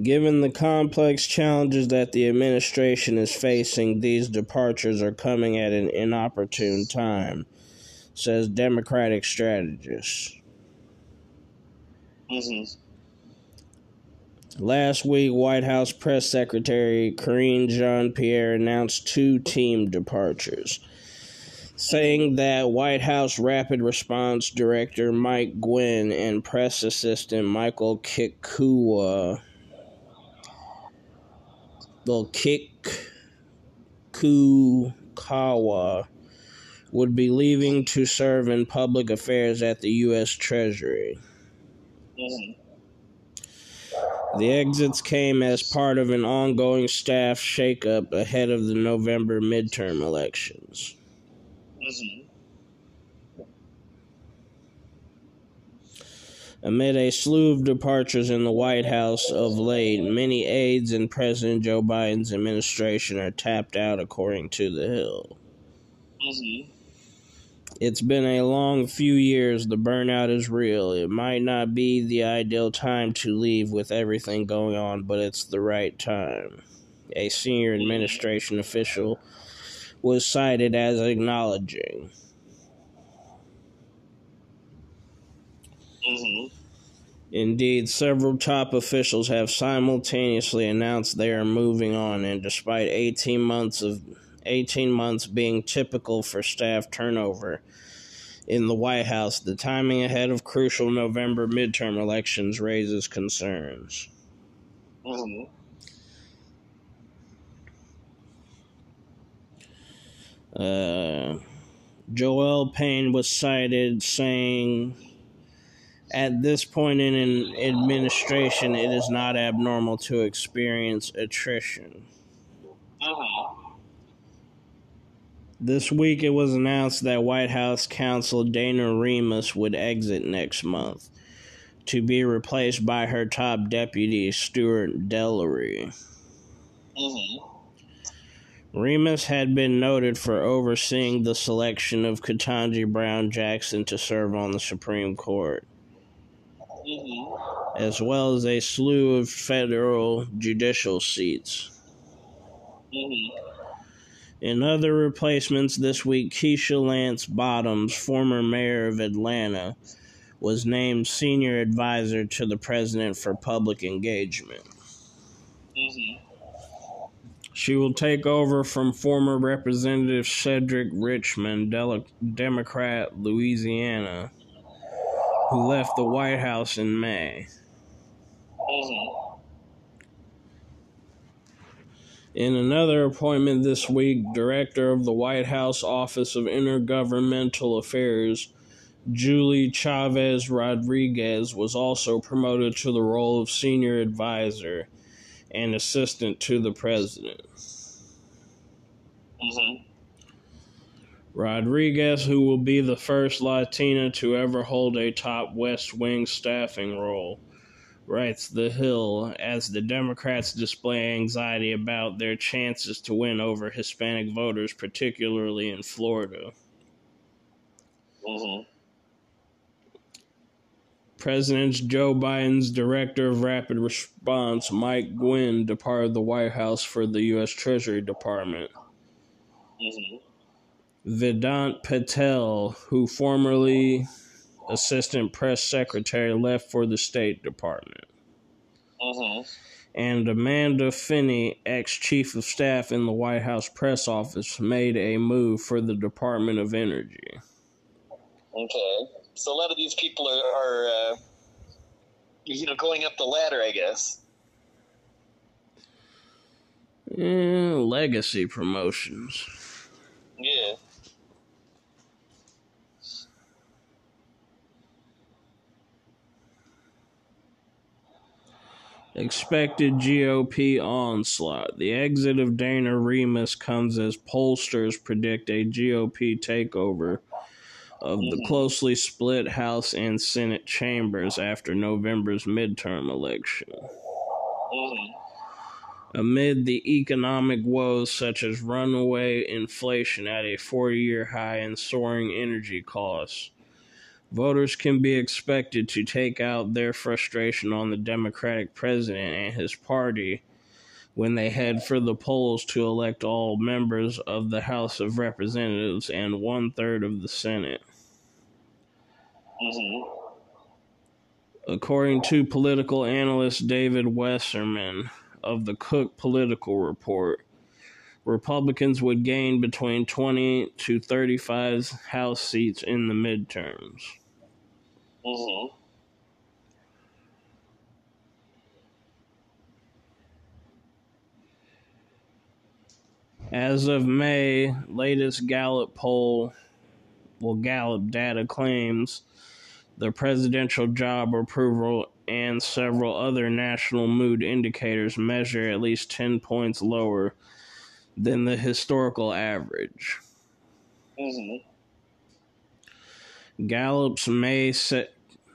Given the complex challenges that the administration is facing, these departures are coming at an inopportune time, says Democratic strategist. Mm-hmm. Last week, White House Press Secretary Karine Jean Pierre announced two team departures, saying that White House Rapid Response Director Mike Gwin and Press Assistant Michael Kikuwa well, Kikukawa would be leaving to serve in public affairs at the U.S. Treasury. Mhm. The exits came as part of an ongoing staff shakeup ahead of the November midterm elections. Mhm. Amid a slew of departures in the White House of late, many aides in President Joe Biden's administration are tapped out, according to The Hill. Mhm. It's been a long few years. The burnout is real. It might not be the ideal time to leave with everything going on, but it's the right time. A senior administration official was cited as acknowledging. Mhm. Indeed, several top officials have simultaneously announced they are moving on, and despite 18 months of 18 months being typical for staff turnover in the White House, the timing ahead of crucial November midterm elections raises concerns. Mhm. Uh, Joel Payne was cited saying, At this point in an administration, it is not abnormal to experience attrition. Mhm. This week, it was announced that White House counsel Dana Remus would exit next month to be replaced by her top deputy, Stuart Delery. Mhm. Remus had been noted for overseeing the selection of Ketanji Brown Jackson to serve on the Supreme Court, As well as a slew of federal judicial seats. In other replacements this week, Keisha Lance Bottoms, former mayor of Atlanta, was named senior advisor to the president for public engagement. She will take over from former Representative Cedric Richmond, Democrat, Louisiana, who left the White House in May. In another appointment this week, Director of the White House Office of Intergovernmental Affairs, Julie Chavez Rodriguez, was also promoted to the role of Senior Advisor and Assistant to the President. Mhm. Rodriguez, who will be the first Latina to ever hold a top West Wing staffing role, writes The Hill as the Democrats display anxiety about their chances to win over Hispanic voters, particularly in Florida. Mhm. President Joe Biden's Director of Rapid Response, Mike Gwin, departed the White House for the U.S. Treasury Department. Mhm. Vedant Patel, who formerly Assistant Press Secretary, left for the State Department. Mhm. And Amanda Finney, ex Chief of Staff in the White House Press Office, made a move for the Department of Energy. Okay. So a lot of these people are, are uh, you know, going up the ladder, I guess. Eh, legacy promotions. Yeah. Expected GOP onslaught. The exit of Dana Remus comes as pollsters predict a GOP takeover of the closely split House and Senate chambers after November's midterm election. Mhm. Amid the economic woes such as runaway inflation at a 40 year high and soaring energy costs, voters can be expected to take out their frustration on the Democratic president and his party when they head for the polls to elect all members of the House of Representatives and one third of the Senate. Mhm. According to political analyst David Wasserman of the Cook Political Report, Republicans would gain between 20 to 35 House seats in the midterms. Mhm. As of May, latest Gallup poll, well, Gallup data claims the presidential job approval and several other national mood indicators measure at least 10 points lower than the historical average. Mm-hmm. Gallup's May se-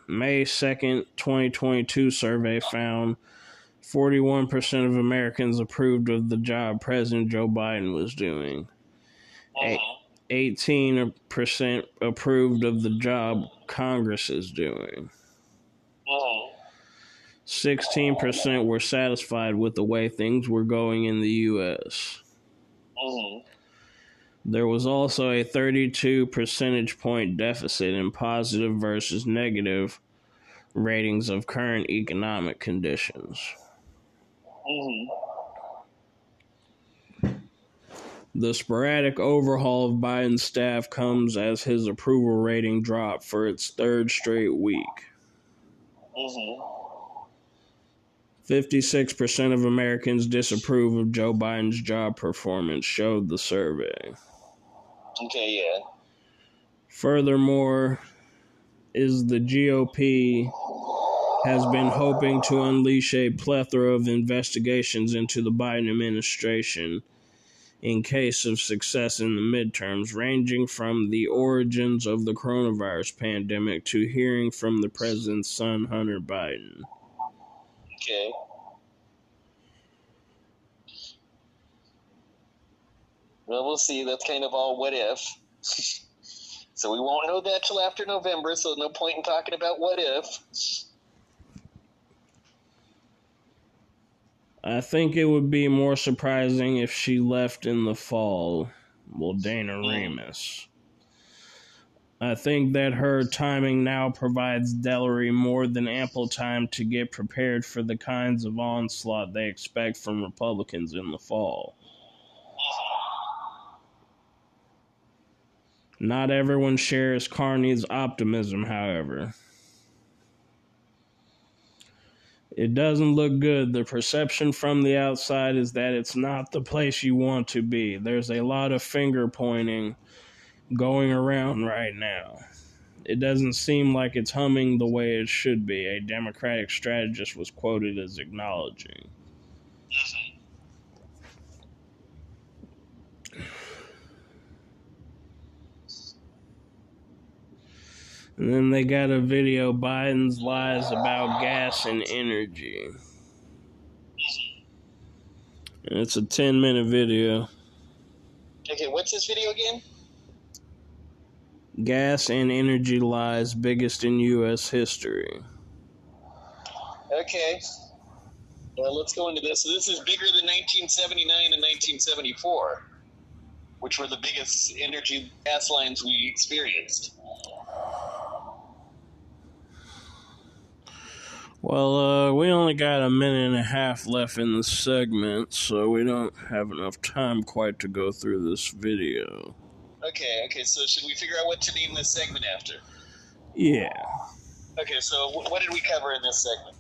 May 2nd, 2022 survey found 41% of Americans approved of the job President Joe Biden was doing. Mm-hmm. 18% approved of the job Congress is doing. Mm-hmm. 16% were satisfied with the way things were going in the U.S. Mm-hmm. There was also a 32 percentage point deficit in positive versus negative ratings of current economic conditions. Mm-hmm. The sporadic overhaul of Biden's staff comes as his approval rating dropped for its third straight week. Mm-hmm. 56% of Americans disapprove of Joe Biden's job performance, showed the survey. Okay, yeah. Furthermore, is the GOP has been hoping to unleash a plethora of investigations into the Biden administration in case of success in the midterms, ranging from the origins of the coronavirus pandemic to hearing from the president's son, Hunter Biden. Okay. Well, we'll see. That's kind of all what if. so we won't know that till after November, so no point in talking about what if. I think it would be more surprising if she left in the fall. Well, Dana hmm. Remus. I think that her timing now provides Delery more than ample time to get prepared for the kinds of onslaught they expect from Republicans in the fall. Not everyone shares Carney's optimism, however. It doesn't look good. The perception from the outside is that it's not the place you want to be. There's a lot of finger pointing going around right now. It doesn't seem like it's humming the way it should be, a Democratic strategist was quoted as acknowledging. And then they got a video Biden's lies about gas and energy. And it's a 10 minute video. Okay, what's this video again? Gas and energy lies biggest in U.S. history. Okay. Well, let's go into this. So this is bigger than 1979 and 1974, which were the biggest energy gas lines we experienced. Well, uh, we only got a minute and a half left in the segment, so we don't have enough time quite to go through this video. Okay, okay, so should we figure out what to name this segment after? Yeah. Okay, so wh- what did we cover in this segment?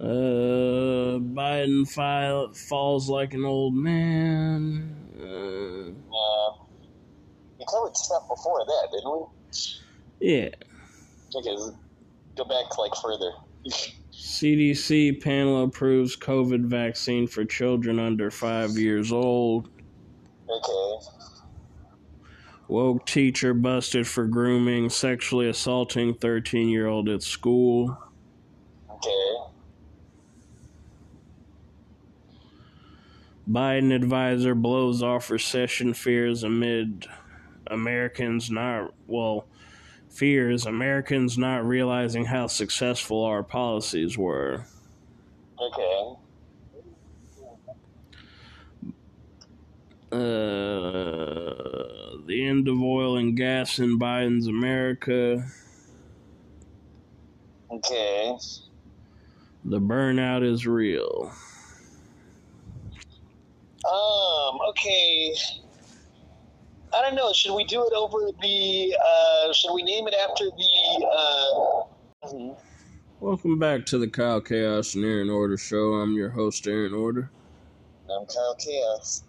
Uh, Biden fi- falls like an old man. Uh, Uh, we covered stuff before that, didn't we? Yeah. Okay, go back like further. CDC panel approves COVID vaccine for children under five years old. Okay. Woke teacher busted for grooming, sexually assaulting 13 year old at school. Okay. Biden advisor blows off recession fears amid Americans not, well, fears Americans not realizing how successful our policies were. Okay. Uh, the end of oil and gas in Biden's America. Okay. The burnout is real. Um, okay. I don't know. Should we do it over the, uh, should we name it after the, uh, Welcome back to the Kyle Chaos and Aaron Order show. I'm your host, Aaron Order. I'm Kyle Chaos.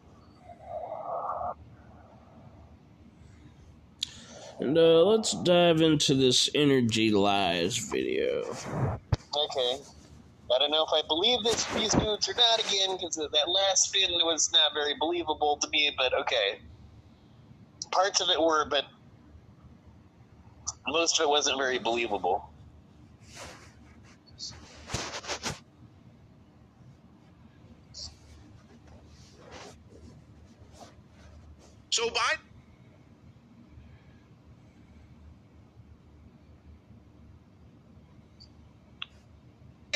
And uh, let's dive into this Energy Lies video. Okay. I don't know if I believe this these dudes or not again because that last spin was not very believable to me. But okay, parts of it were, but most of it wasn't very believable. So Biden.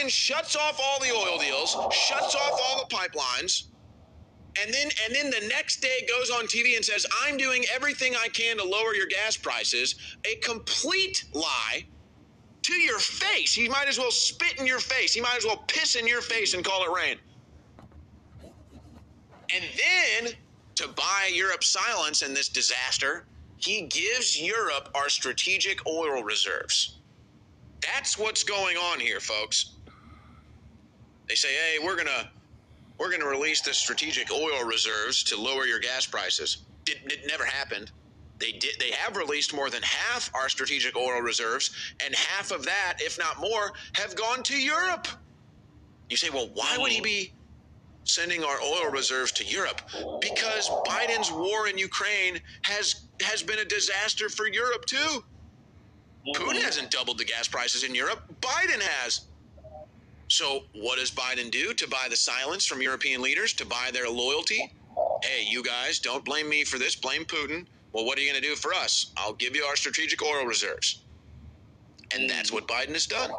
shuts off all the oil deals, shuts off all the pipelines, and then and then the next day goes on TV and says, "I'm doing everything I can to lower your gas prices." A complete lie to your face. He might as well spit in your face. He might as well piss in your face and call it rain. And then to buy Europe's silence in this disaster, he gives Europe our strategic oil reserves. That's what's going on here, folks. They say, "Hey, we're gonna we're gonna release the strategic oil reserves to lower your gas prices." It, it never happened. They did. They have released more than half our strategic oil reserves, and half of that, if not more, have gone to Europe. You say, "Well, why would he be sending our oil reserves to Europe?" Because Biden's war in Ukraine has has been a disaster for Europe too. Putin hasn't doubled the gas prices in Europe. Biden has. So, what does Biden do to buy the silence from European leaders, to buy their loyalty? Hey, you guys, don't blame me for this, blame Putin. Well, what are you going to do for us? I'll give you our strategic oil reserves. And that's what Biden has done.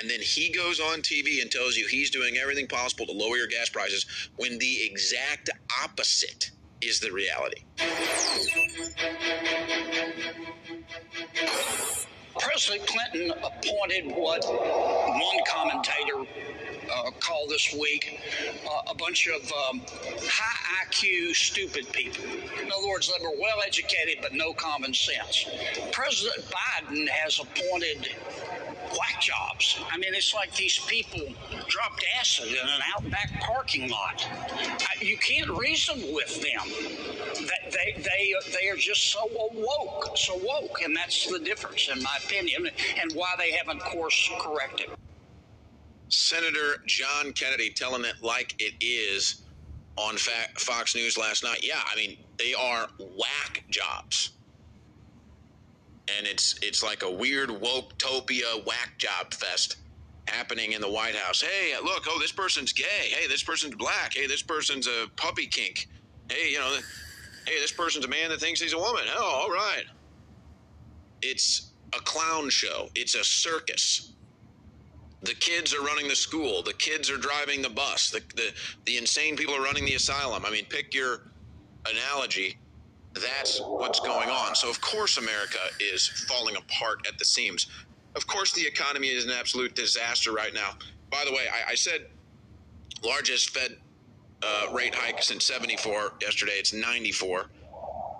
And then he goes on TV and tells you he's doing everything possible to lower your gas prices when the exact opposite is the reality. President Clinton appointed what one commentator uh, called this week uh, a bunch of um, high IQ, stupid people. In other words, they were well educated but no common sense. President Biden has appointed whack jobs. I mean, it's like these people dropped acid in an outback parking lot. You can't reason with them. They, they, they are just so woke, so woke, and that's the difference, in my opinion, and why they haven't course corrected. Senator John Kennedy telling it like it is on Fox News last night. Yeah, I mean, they are whack jobs and it's it's like a weird woke topia whack job fest happening in the White House. Hey, look, oh, this person's gay. Hey, this person's black. Hey, this person's a puppy kink. Hey, you know, hey, this person's a man that thinks he's a woman. Oh, all right. It's a clown show. It's a circus. The kids are running the school. The kids are driving the bus. The, the, the insane people are running the asylum. I mean, pick your analogy that's what's going on. So, of course, America is falling apart at the seams. Of course, the economy is an absolute disaster right now. By the way, I, I said largest Fed uh, rate hike since 74 yesterday. It's 94.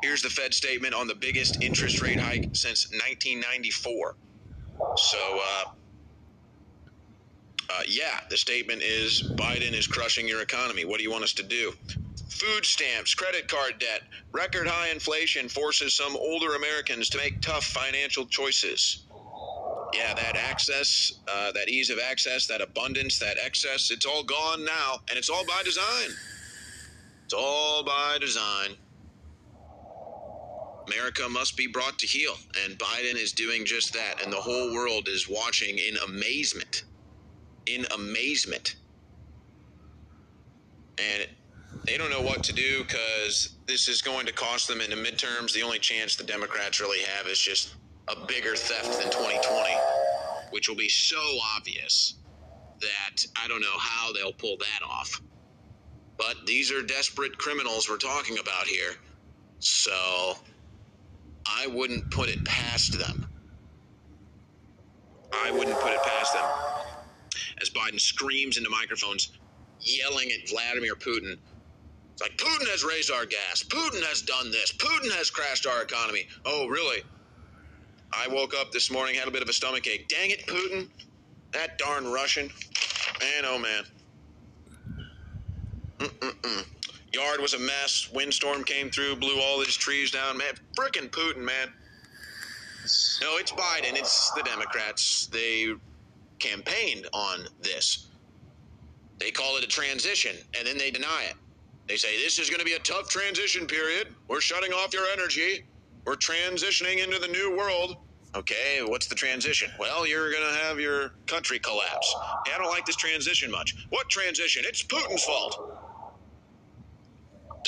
Here's the Fed statement on the biggest interest rate hike since 1994. So, uh, uh, yeah, the statement is Biden is crushing your economy. What do you want us to do? Food stamps, credit card debt, record high inflation forces some older Americans to make tough financial choices. Yeah, that access, uh, that ease of access, that abundance, that excess, it's all gone now, and it's all by design. It's all by design. America must be brought to heel, and Biden is doing just that, and the whole world is watching in amazement. In amazement. And they don't know what to do because this is going to cost them in the midterms. The only chance the Democrats really have is just a bigger theft than 2020, which will be so obvious that I don't know how they'll pull that off. But these are desperate criminals we're talking about here. So I wouldn't put it past them. I wouldn't put it past them. Biden screams into microphones, yelling at Vladimir Putin it's like Putin has raised our gas. Putin has done this. Putin has crashed our economy. Oh, really? I woke up this morning, had a bit of a stomach ache. Dang it, Putin. That darn Russian. Man, oh man. Mm-mm-mm. Yard was a mess. Windstorm came through, blew all these trees down. Man, frickin' Putin, man. No, it's Biden. It's the Democrats. They campaigned on this. They call it a transition, and then they deny it. They say this is going to be a tough transition period. We're shutting off your energy. We're transitioning into the new world. Okay, what's the transition? Well, you're going to have your country collapse. Yeah, I don't like this transition much. What transition? It's Putin's fault.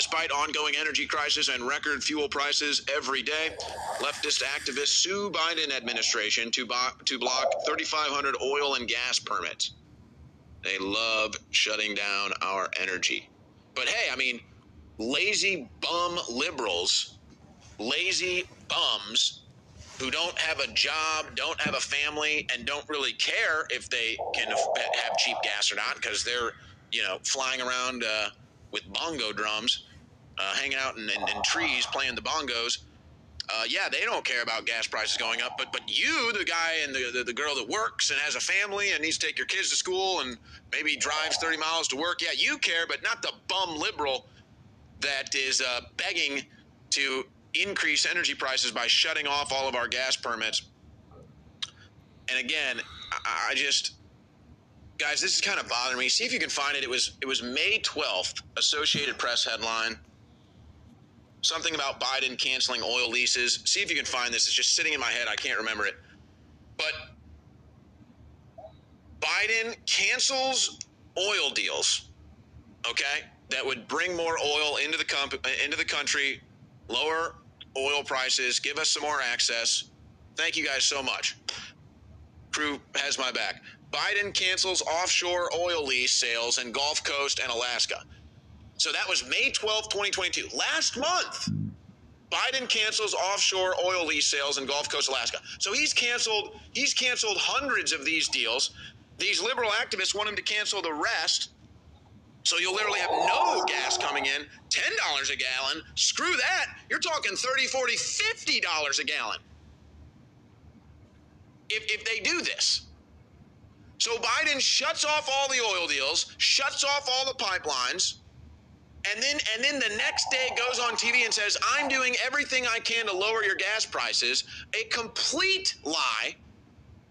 Despite ongoing energy crisis and record fuel prices every day, leftist activists sue Biden administration to, bo- to block 3,500 oil and gas permits. They love shutting down our energy. But hey, I mean, lazy bum liberals, lazy bums who don't have a job, don't have a family, and don't really care if they can have cheap gas or not because they're, you know, flying around uh, with bongo drums, uh, hanging out in, in, in, trees playing the bongos. Uh, yeah, they don't care about gas prices going up, but but you, the guy and the, the, the girl that works and has a family and needs to take your kids to school and maybe drives 30 miles to work, yeah, you care, but not the bum liberal that is uh, begging to increase energy prices by shutting off all of our gas permits. And again, I, I just guys, this is kind of bothering me. See if you can find it. It was it was May 12th, Associated Press headline. Something about Biden canceling oil leases. See if you can find this. It's just sitting in my head. I can't remember it. But Biden cancels oil deals. Okay? That would bring more oil into the comp- into the country, lower oil prices, give us some more access. Thank you guys so much. Crew has my back. Biden cancels offshore oil lease sales in Gulf Coast and Alaska. So that was May 12, 2022. Last month, Biden cancels offshore oil lease sales in Gulf Coast, Alaska. So he's canceled he's canceled hundreds of these deals. These liberal activists want him to cancel the rest. So you'll literally have no gas coming in, $10 a gallon. Screw that. You're talking 30, 40, 50 dollars a gallon. If if they do this. So Biden shuts off all the oil deals, shuts off all the pipelines, and then and then the next day goes on TV and says, "I'm doing everything I can to lower your gas prices." A complete lie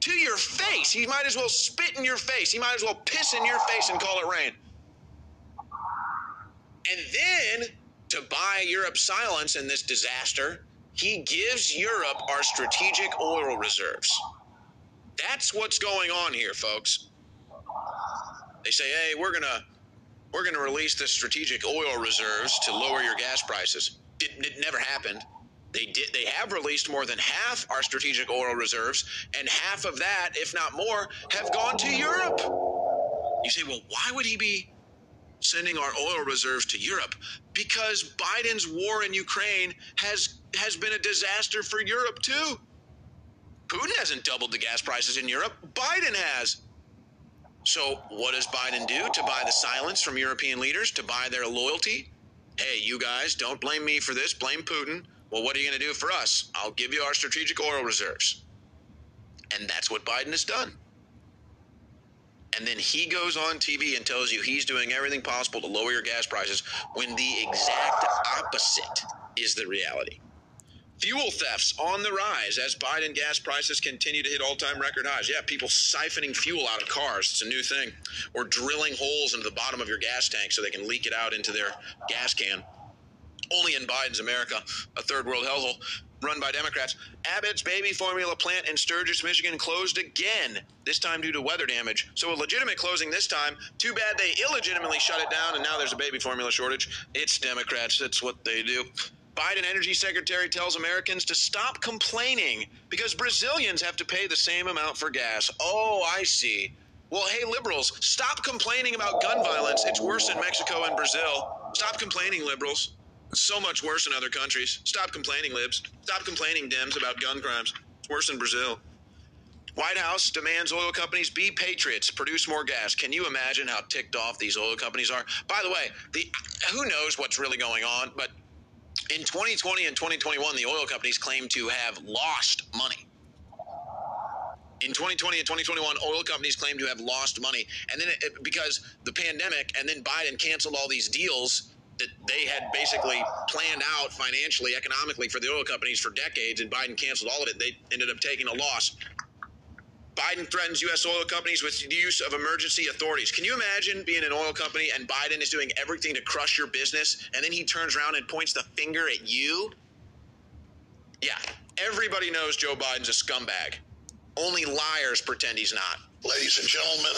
to your face. He might as well spit in your face. He might as well piss in your face and call it rain. And then to buy Europe's silence in this disaster, he gives Europe our strategic oil reserves. That's what's going on here, folks. They say, "Hey, we're going to we're going to release the strategic oil reserves to lower your gas prices." It, it never happened. They did. They have released more than half our strategic oil reserves, and half of that, if not more, have gone to Europe. You say, well, why would he be sending our oil reserves to Europe? Because Biden's war in Ukraine has has been a disaster for Europe too. Putin hasn't doubled the gas prices in Europe. Biden has. So, what does Biden do to buy the silence from European leaders, to buy their loyalty? Hey, you guys, don't blame me for this, blame Putin. Well, what are you going to do for us? I'll give you our strategic oil reserves. And that's what Biden has done. And then he goes on TV and tells you he's doing everything possible to lower your gas prices when the exact opposite is the reality. Fuel thefts on the rise as Biden gas prices continue to hit all time record highs. Yeah, people siphoning fuel out of cars. It's a new thing. Or drilling holes into the bottom of your gas tank so they can leak it out into their gas can. Only in Biden's America, a third world hellhole run by Democrats. Abbott's baby formula plant in Sturgis, Michigan closed again, this time due to weather damage. So a legitimate closing this time. Too bad they illegitimately shut it down and now there's a baby formula shortage. It's Democrats. That's what they do. Biden Energy Secretary tells Americans to stop complaining because Brazilians have to pay the same amount for gas. Oh, I see. Well, hey, liberals, stop complaining about gun violence. It's worse in Mexico and Brazil. Stop complaining, liberals. So much worse in other countries. Stop complaining, libs. Stop complaining, Dems, about gun crimes. It's worse in Brazil. White House demands oil companies be patriots, produce more gas. Can you imagine how ticked off these oil companies are? By the way, the who knows what's really going on, but in 2020 and 2021, the oil companies claim to have lost money. In 2020 and 2021, oil companies claim to have lost money, and then it, it- because the pandemic, and then Biden canceled all these deals that they had basically planned out financially, economically for the oil companies for decades, and Biden canceled all of it. They ended up taking a loss. Biden threatens U.S. oil companies with the use of emergency authorities. Can you imagine being an oil company and Biden is doing everything to crush your business, and then he turns around and points the finger at you? Yeah, everybody knows Joe Biden's a scumbag. Only liars pretend he's not. Ladies and gentlemen,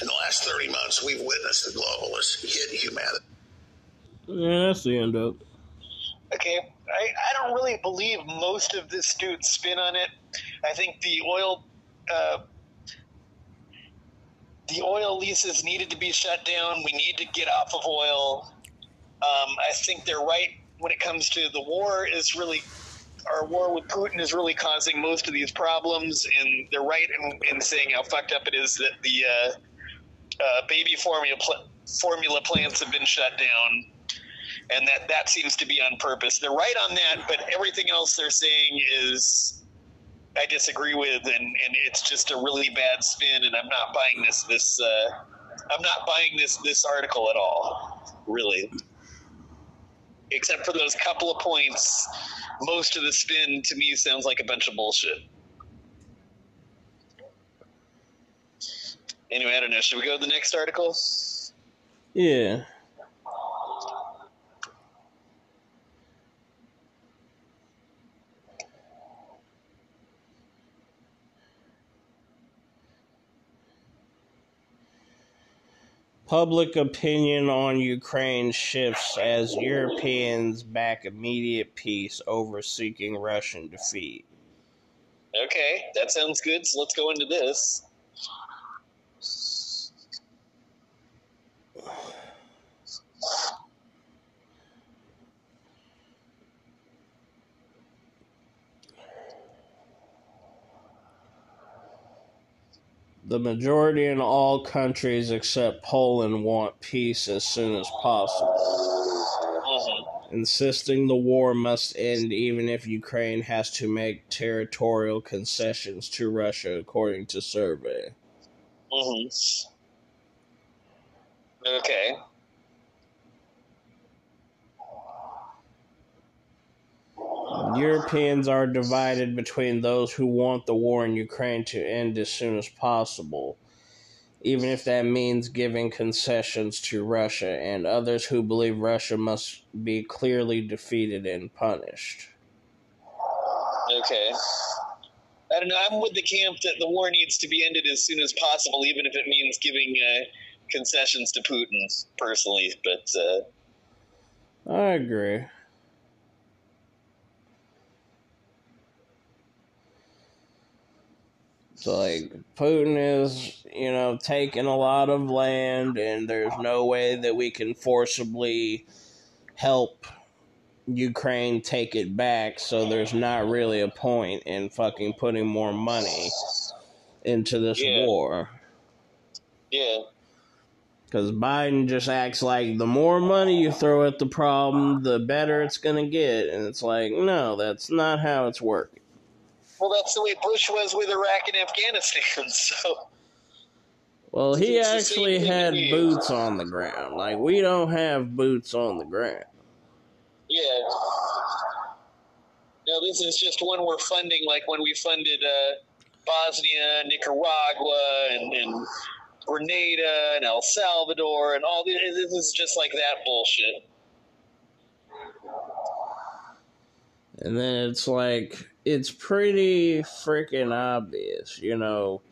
in the last 30 months, we've witnessed the globalists hit humanity. Yeah, that's the end of it. Okay, I, I don't really believe most of this dude's spin on it. I think the oil uh, the oil leases needed to be shut down. We need to get off of oil. Um, I think they're right when it comes to the war is really our war with Putin is really causing most of these problems, and they're right in, in saying how fucked up it is that the uh, uh, baby formula pl- formula plants have been shut down and that that seems to be on purpose. They're right on that, but everything else they're saying is I disagree with, and, and it's just a really bad spin. And I'm not buying this this uh, I'm not buying this this article at all, really. Except for those couple of points, most of the spin to me sounds like a bunch of bullshit. Anyway, I don't know. Should we go to the next article? Yeah. Public opinion on Ukraine shifts as Europeans back immediate peace over seeking Russian defeat. Okay, that sounds good. So let's go into this. The majority in all countries except Poland want peace as soon as possible, Mhm. insisting the war must end even if Ukraine has to make territorial concessions to Russia, according to survey. Mhm. Okay. Europeans are divided between those who want the war in Ukraine to end as soon as possible, even if that means giving concessions to Russia, and others who believe Russia must be clearly defeated and punished. Okay. I don't know. I'm with the camp that the war needs to be ended as soon as possible, even if it means giving uh, concessions to Putin, personally. But uh, I agree. Like Putin is, you know, taking a lot of land and there's no way that we can forcibly help Ukraine take it back, so there's not really a point in fucking putting more money into this Yeah. war. yeah, Because Biden just acts like the more money you throw at the problem, the better it's going to get. And it's like, no, that's not how it's working. Well, that's the way Bush was with Iraq and Afghanistan. So Well, he actually had boots on the ground. Like, we don't have boots on the ground. yeah. No, this is just one we're funding, like when we funded uh, Bosnia, Nicaragua, and, and Grenada, and El Salvador, and all this. This is just like that bullshit. And then it's like, it's pretty freaking obvious, you know?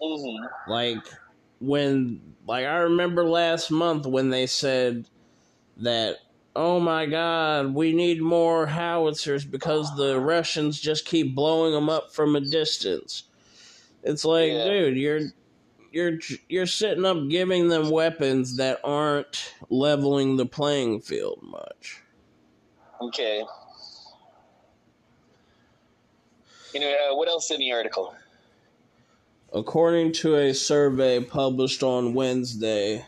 hmm like when like I remember last month when they said that oh my god we need more howitzers because the Russians just keep blowing them up from a distance. It's like Yeah. dude you're you're you're sitting up giving them weapons that aren't leveling the playing field much. Okay. Know, uh, what else in the article? According to a survey published on Wednesday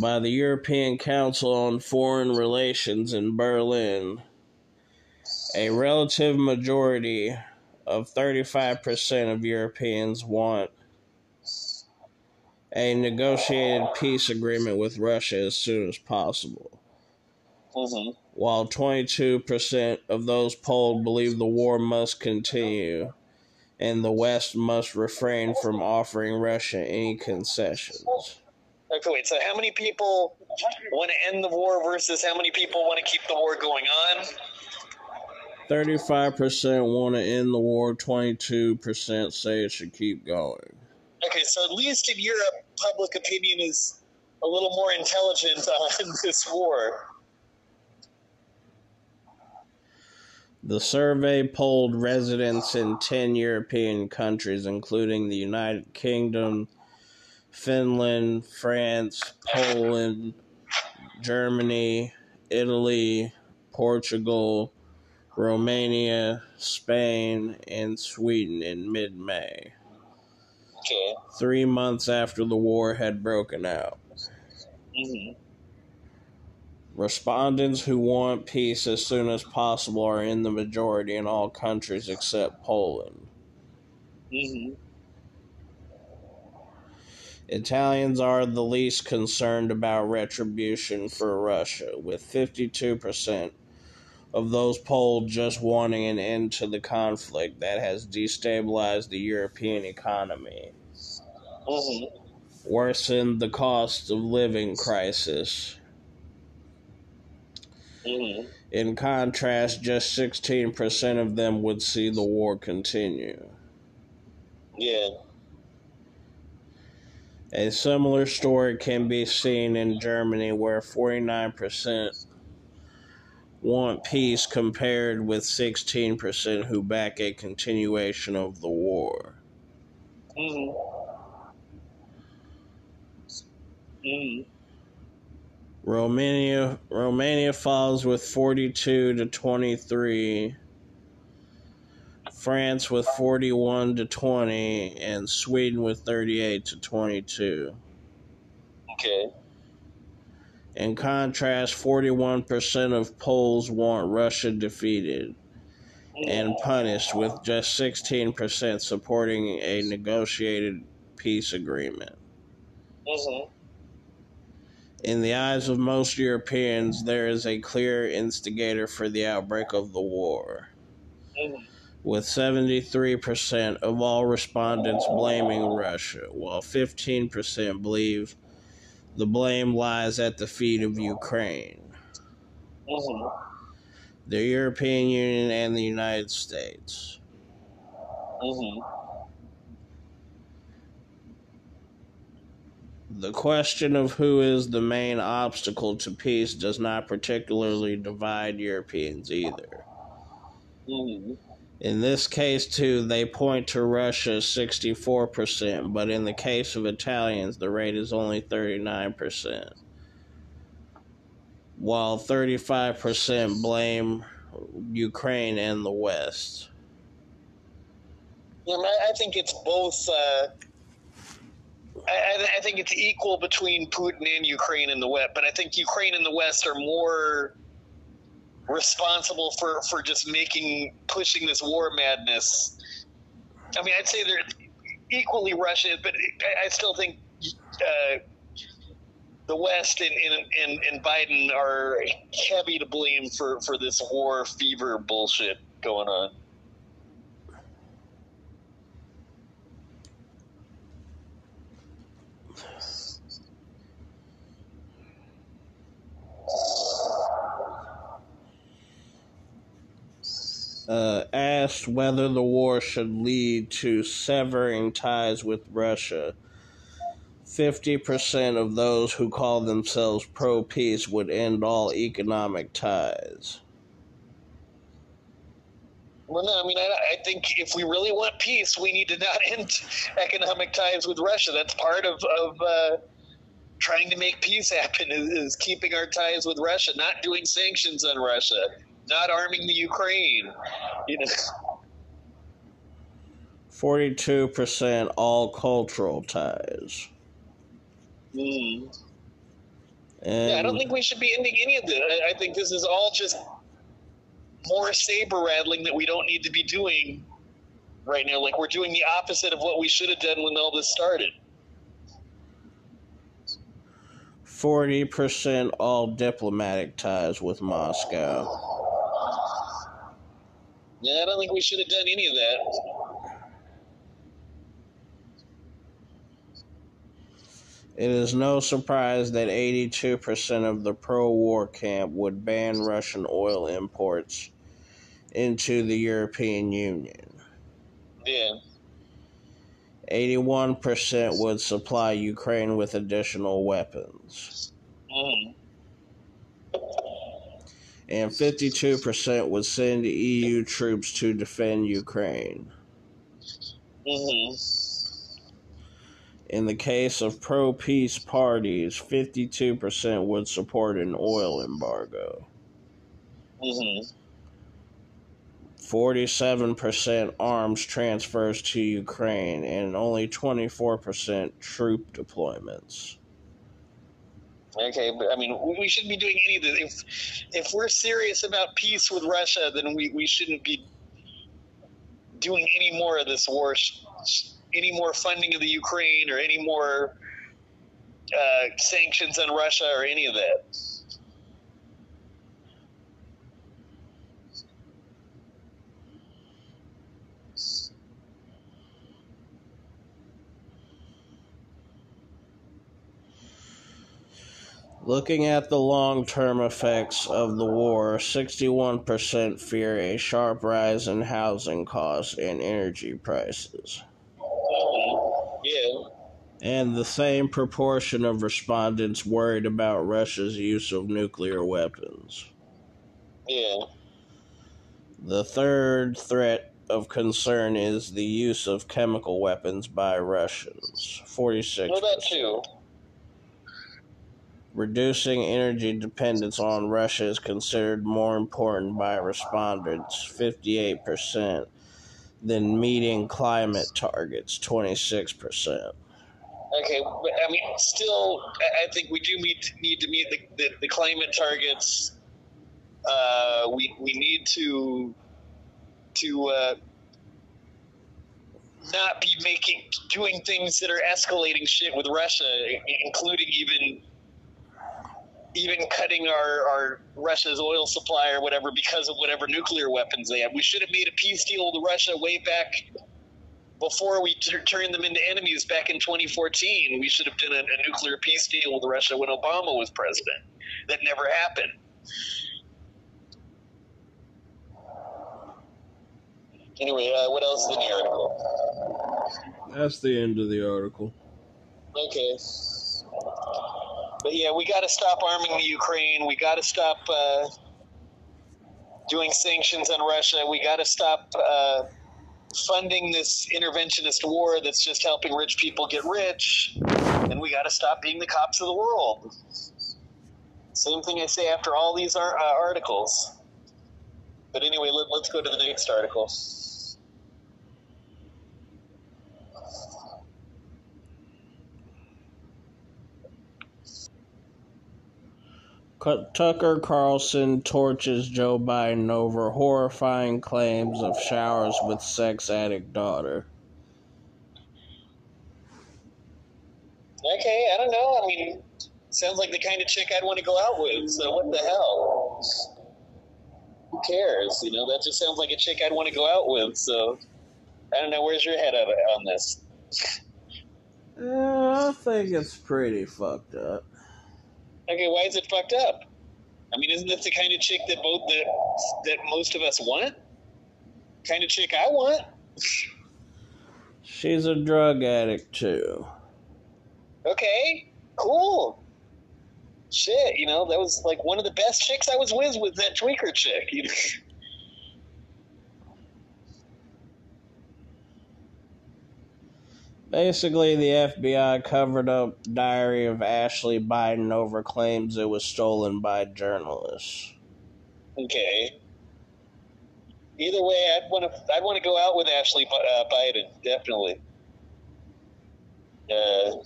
by the European Council on Foreign Relations in Berlin, a relative majority of 35% of Europeans want a negotiated peace agreement with Russia as soon as possible. Mm-hmm. While 22% of those polled believe the war must continue and the West must refrain from offering Russia any concessions. Okay, wait. So, how many people want to end the war versus how many people want to keep the war going on? 35% want to end the war, 22% say it should keep going. Okay, so at least in Europe, public opinion is a little more intelligent on this war. The survey polled residents in 10 European countries, including the United Kingdom, Finland, France, Poland, Germany, Italy, Portugal, Romania, Spain, and Sweden in mid May. Okay. Three months after the war had broken out. Mm-hmm. Respondents who want peace as soon as possible are in the majority in all countries except Poland. Mm-hmm. Italians are the least concerned about retribution for Russia, with 52% of those polled just wanting an end to the conflict that has destabilized the European economy, Mm-hmm. worsened the cost of living crisis. Mm-hmm. In contrast, just 16% of them would see the war continue. Yeah. A similar story can be seen in Germany, where 49% want peace compared with 16% who back a continuation of the war. Mm-hmm. Mm-hmm. Romania Romania falls with 42 to 23. France with 41 to 20 and Sweden with 38 to 22. Okay. In contrast, 41% of Poles want Russia defeated and punished, with just 16% supporting a negotiated peace agreement. Mm-hmm. In the eyes of most Europeans, there is a clear instigator for the outbreak of the war, with 73% of all respondents blaming Russia, while 15% believe the blame lies at the feet of Ukraine, the European Union, and the United States. The question of who is the main obstacle to peace does not particularly divide Europeans either. Mm-hmm. In this case, too, they point to Russia 64%, but in the case of Italians, the rate is only 39%, while 35% blame Ukraine and the West. Yeah, I I think it's both. Uh, I, I- think it's equal between Putin and Ukraine in the West, but I think Ukraine and the West are more responsible for, for just making pushing this war madness. I mean, I'd say they're equally Russian, but I, still think uh, the West and, and, and, and Biden are heavy to blame for, for this war fever bullshit going on. Uh, asked whether the war should lead to severing ties with Russia. 50% of those who call themselves pro peace would end all economic ties. Well, no, I mean, I, I think if we really want peace, we need to not end economic ties with Russia. That's part of, of uh, trying to make peace happen is, is keeping our ties with Russia, not doing sanctions on Russia, not arming the Ukraine. You know, 42% all cultural ties. Mm. And yeah, I don't think we should be ending any of this. I, I think this is all just more saber rattling that we don't need to be doing right now. Like we're doing the opposite of what we should have done when all this started. 40% all diplomatic ties with Moscow. Yeah, I don't think we should have done any of that. It is no surprise that 82% of the pro war camp would ban Russian oil imports into the European Union. Yeah. 81% would supply Ukraine with additional weapons. Mm. And 52% would send EU troops to defend Ukraine. hmm In the case of pro peace parties, 52% would support an oil embargo. hmm 47% arms transfers to Ukraine, and only 24% troop deployments. Okay, but I mean, we shouldn't be doing any of this. If if we're serious about peace with Russia, then we, we shouldn't be doing any more of this war, any more funding of the Ukraine, or any more uh, sanctions on Russia, or any of that. Looking at the long term effects of the war, 61% fear a sharp rise in housing costs and energy prices. Yeah. And the same proportion of respondents worried about Russia's use of nuclear weapons. Yeah. The third threat of concern is the use of chemical weapons by Russians. 46 Well, that too. Reducing energy dependence on Russia is considered more important by respondents, 58%, than meeting climate targets, 26%. Okay, but I mean, still, I think we do meet, need to meet the, the, the climate targets. Uh, we we need to to uh, not be making doing things that are escalating shit with Russia, including even even cutting our, our Russia's oil supply or whatever because of whatever nuclear weapons they have. We should have made a peace deal with Russia way back before we t- turned them into enemies back in 2014. We should have done a, a nuclear peace deal with Russia when Obama was president. That never happened. Anyway, uh, what else is in the article? That's the end of the article. Okay. But yeah, we got to stop arming the Ukraine. We got to stop uh, doing sanctions on Russia. We got to stop uh, funding this interventionist war that's just helping rich people get rich. And we got to stop being the cops of the world. Same thing I say after all these ar- uh, articles. But anyway, let, let's go to the next article. Tucker Carlson torches Joe Biden over horrifying claims of showers with sex addict daughter. Okay, I don't know. I mean, sounds like the kind of chick I'd want to go out with. So what the hell? Who cares? You know, that just sounds like a chick I'd want to go out with. So I don't know. Where's your head on on this? Uh, I think it's pretty fucked up. Okay, why is it fucked up? I mean, isn't this the kind of chick that both that that most of us want? Kind of chick I want. She's a drug addict too. Okay, cool. Shit, you know that was like one of the best chicks I was with was that tweaker chick. You know? Basically, the FBI covered up Diary of Ashley Biden over claims it was stolen by journalists. Okay. Either way, I'd want to. I'd want to go out with Ashley uh, Biden, definitely. Uh,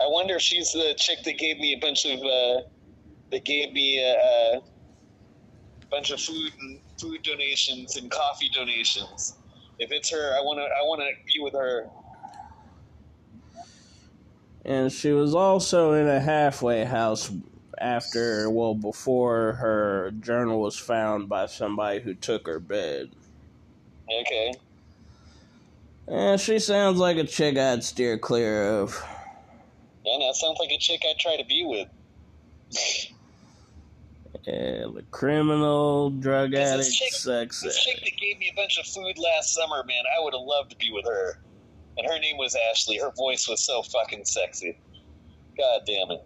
I wonder if she's the chick that gave me a bunch of uh, that gave me a, a bunch of food and food donations and coffee donations. If it's her, I want to. I want to be with her. And she was also in a halfway house after, well, before her journal was found by somebody who took her bed. Okay. And she sounds like a chick I'd steer clear of. Yeah, that sounds like a chick I'd try to be with. Yeah, the criminal, drug addict, chick, sex This chick that gave me a bunch of food last summer, man, I would have loved to be with her. And her name was Ashley. Her voice was so fucking sexy. God damn it.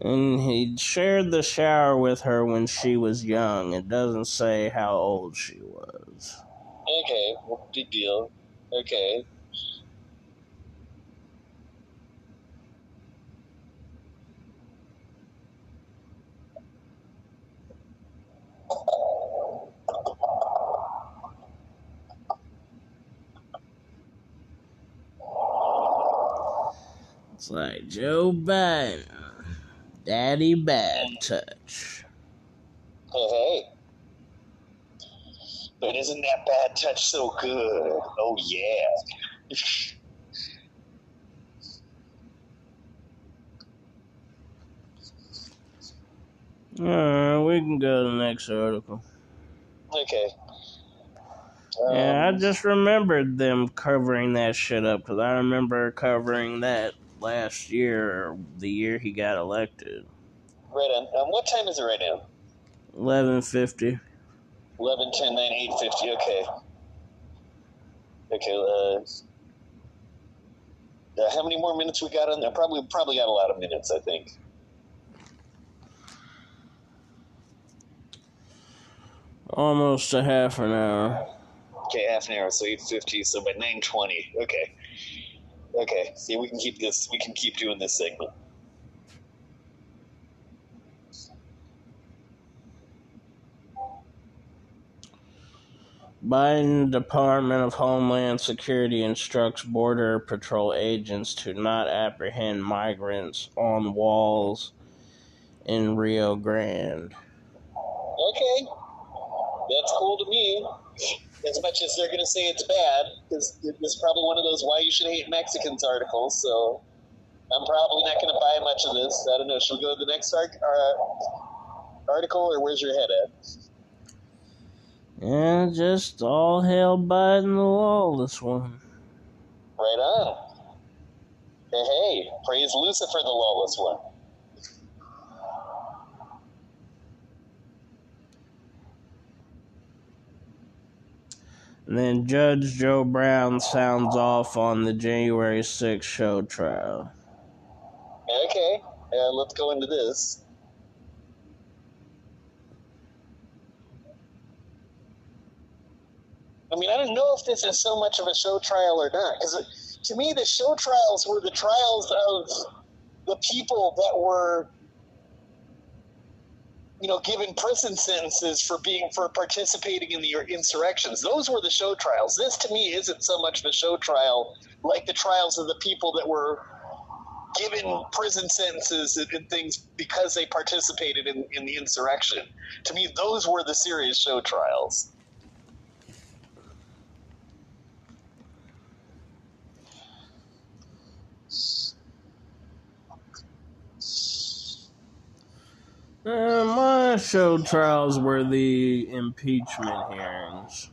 And he shared the shower with her when she was young. It doesn't say how old she was. Okay, well, big deal. Okay. It's like Joe Biden, Daddy Bad Touch. Hey, hey. But isn't that bad touch so good? Oh, yeah. Alright, we can go to the next article. Okay. Yeah, I Um, just remembered them covering that shit up because I remember covering that last year, or the year he got elected. Right on. Um, what time is it right now? Eleven fifty. 11, 10, 9, 8, 50. Okay. Okay, uh, uh, how many more minutes we got on there? Probably, probably got a lot of minutes, I think. Almost a half an hour. Okay, half an hour, so 8.50, so by 9.20. Okay. Okay, see, we can keep this, we can keep doing this segment. Biden Department of Homeland Security instructs Border Patrol agents to not apprehend migrants on walls in Rio Grande. Okay. That's cool to me. As much as they're going to say it's bad, because it's probably one of those why you should hate Mexicans articles, so I'm probably not going to buy much of this. I don't know. Should we go to the next arc, uh, article, or where's your head at? Yeah, just all hail Biden the lawless one. Right on. Hey, hey, praise Lucifer, the lawless one. Then Judge Joe Brown sounds off on the January 6th show trial. Okay, uh, let's go into this. I mean, I don't know if this is so much of a show trial or not, because to me, the show trials were the trials of the people that were, you know, given prison sentences for being for participating in the insurrections. Those were the show trials. This, to me, isn't so much of a show trial like the trials of the people that were given prison sentences and, and things because they participated in, in the insurrection. To me, those were the serious show trials. Uh, my show trials were the impeachment hearings.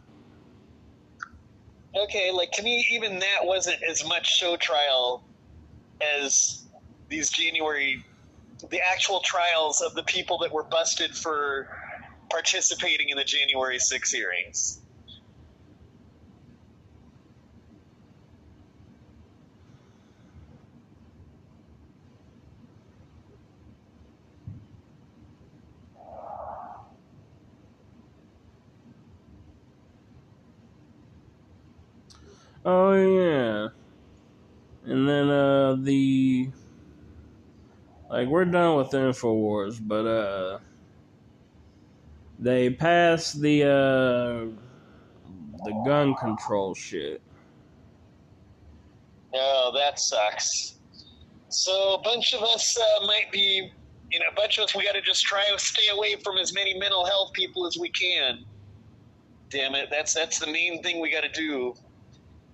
Okay, like to me, even that wasn't as much show trial as these January, the actual trials of the people that were busted for participating in the January 6 hearings. Oh yeah. And then uh the like we're done with Infowars, but uh they passed the uh the gun control shit. Oh, that sucks. So a bunch of us uh, might be, you know, a bunch of us. We got to just try to stay away from as many mental health people as we can. Damn it, that's that's the main thing we got to do.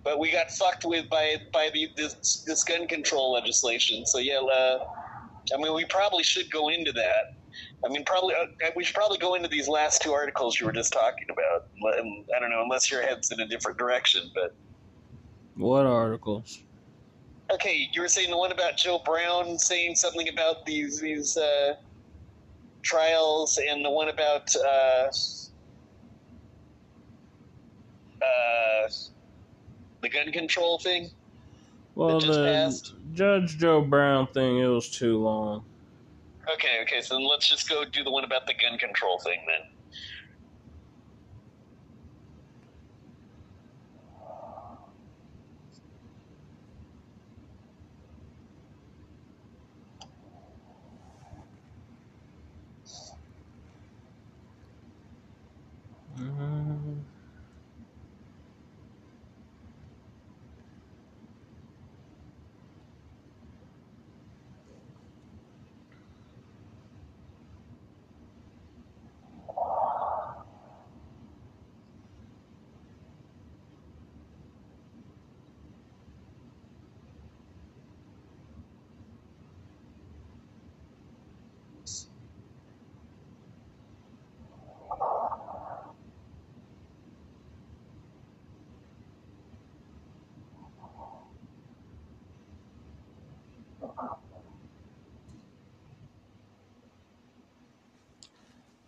But we got fucked with by by the this, this gun control legislation. So yeah, uh, I mean, we probably should go into that. I mean, probably uh, we should probably go into these last two articles you were just talking about. I don't know, unless your head's in a different direction, but. What articles? Okay, you were saying the one about Joe Brown saying something about these these uh, trials, and the one about uh, uh, the gun control thing. Well, the passed? Judge Joe Brown thing, it was too long. Okay, okay, so then let's just go do the one about the gun control thing then.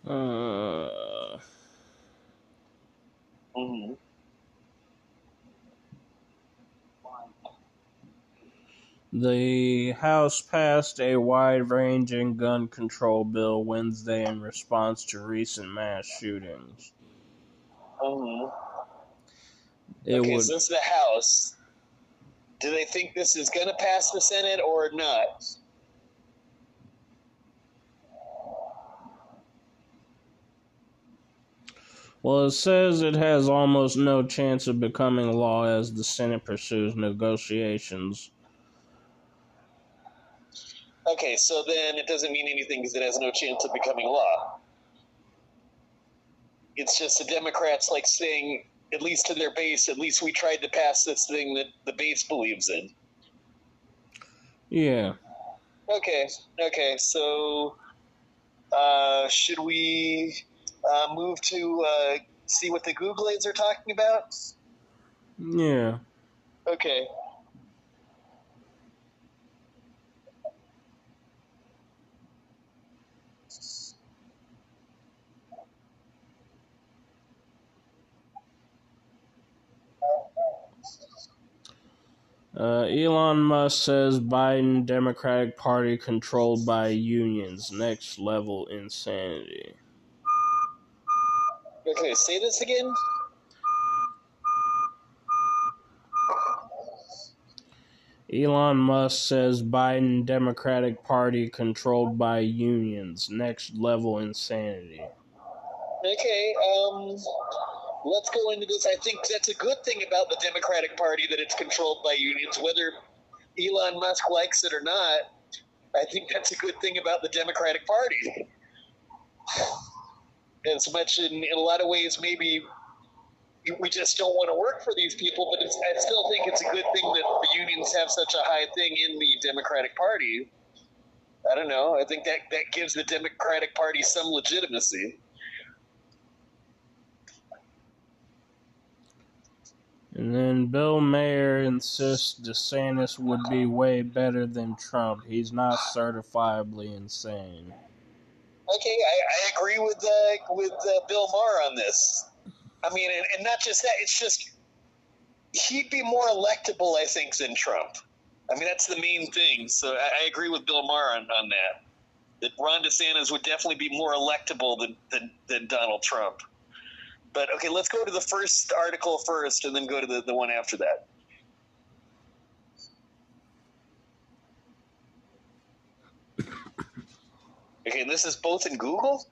Uh, mm-hmm. The House passed a wide ranging gun control bill Wednesday in response to recent mass shootings. Mm-hmm. It okay, would, so this is the House. Do they think this is going to pass the Senate or not? Well, it says it has almost no chance of becoming law as the Senate pursues negotiations. Okay, so then it doesn't mean anything because it has no chance of becoming law. It's just the Democrats like saying, at least to their base, at least we tried to pass this thing that the base believes in. Yeah. Okay, okay, so uh, should we uh, move to uh, see what the Googlades are talking about? Yeah. Okay. Uh, Elon Musk says Biden Democratic Party controlled by unions. Next level insanity. Okay, say this again. Elon Musk says Biden Democratic Party controlled by unions. Next level insanity. Okay, um, let's go into this. I think that's a good thing about the Democratic Party that it's controlled by unions, whether Elon Musk likes it or not. I think that's a good thing about the Democratic Party as much in, in a lot of ways, maybe we just don't want to work for these people, but I still think it's a good thing that the unions have such a high thing in the Democratic Party. I don't know. I think that, that gives the Democratic Party some legitimacy. And then Bill Maher insists DeSantis would be way better than Trump. He's not certifiably insane. Okay, I, I agree with uh, with uh, Bill Maher on this. I mean, and, and not just that; it's just he'd be more electable, I think, than Trump. I mean, that's the main thing. So I, I agree with Bill Maher on, on that. That Ron DeSantis would definitely be more electable than, than, than Donald Trump. But okay, let's go to the first article first, and then go to the, the one after that. Okay, this is both in Google?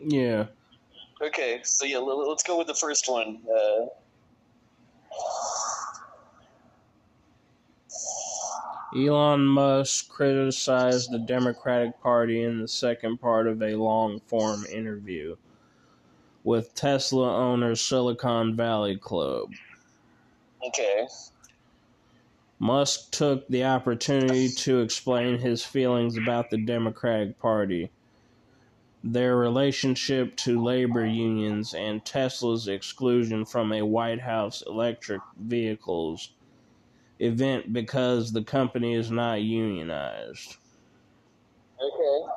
Yeah. Okay, so yeah, let's go with the first one. Uh, Elon Musk criticized the Democratic Party in the second part of a long form interview with Tesla owner Silicon Valley Club. Okay. Musk took the opportunity to explain his feelings about the Democratic Party, their relationship to labor unions, and Tesla's exclusion from a White House electric vehicles event because the company is not unionized. Okay.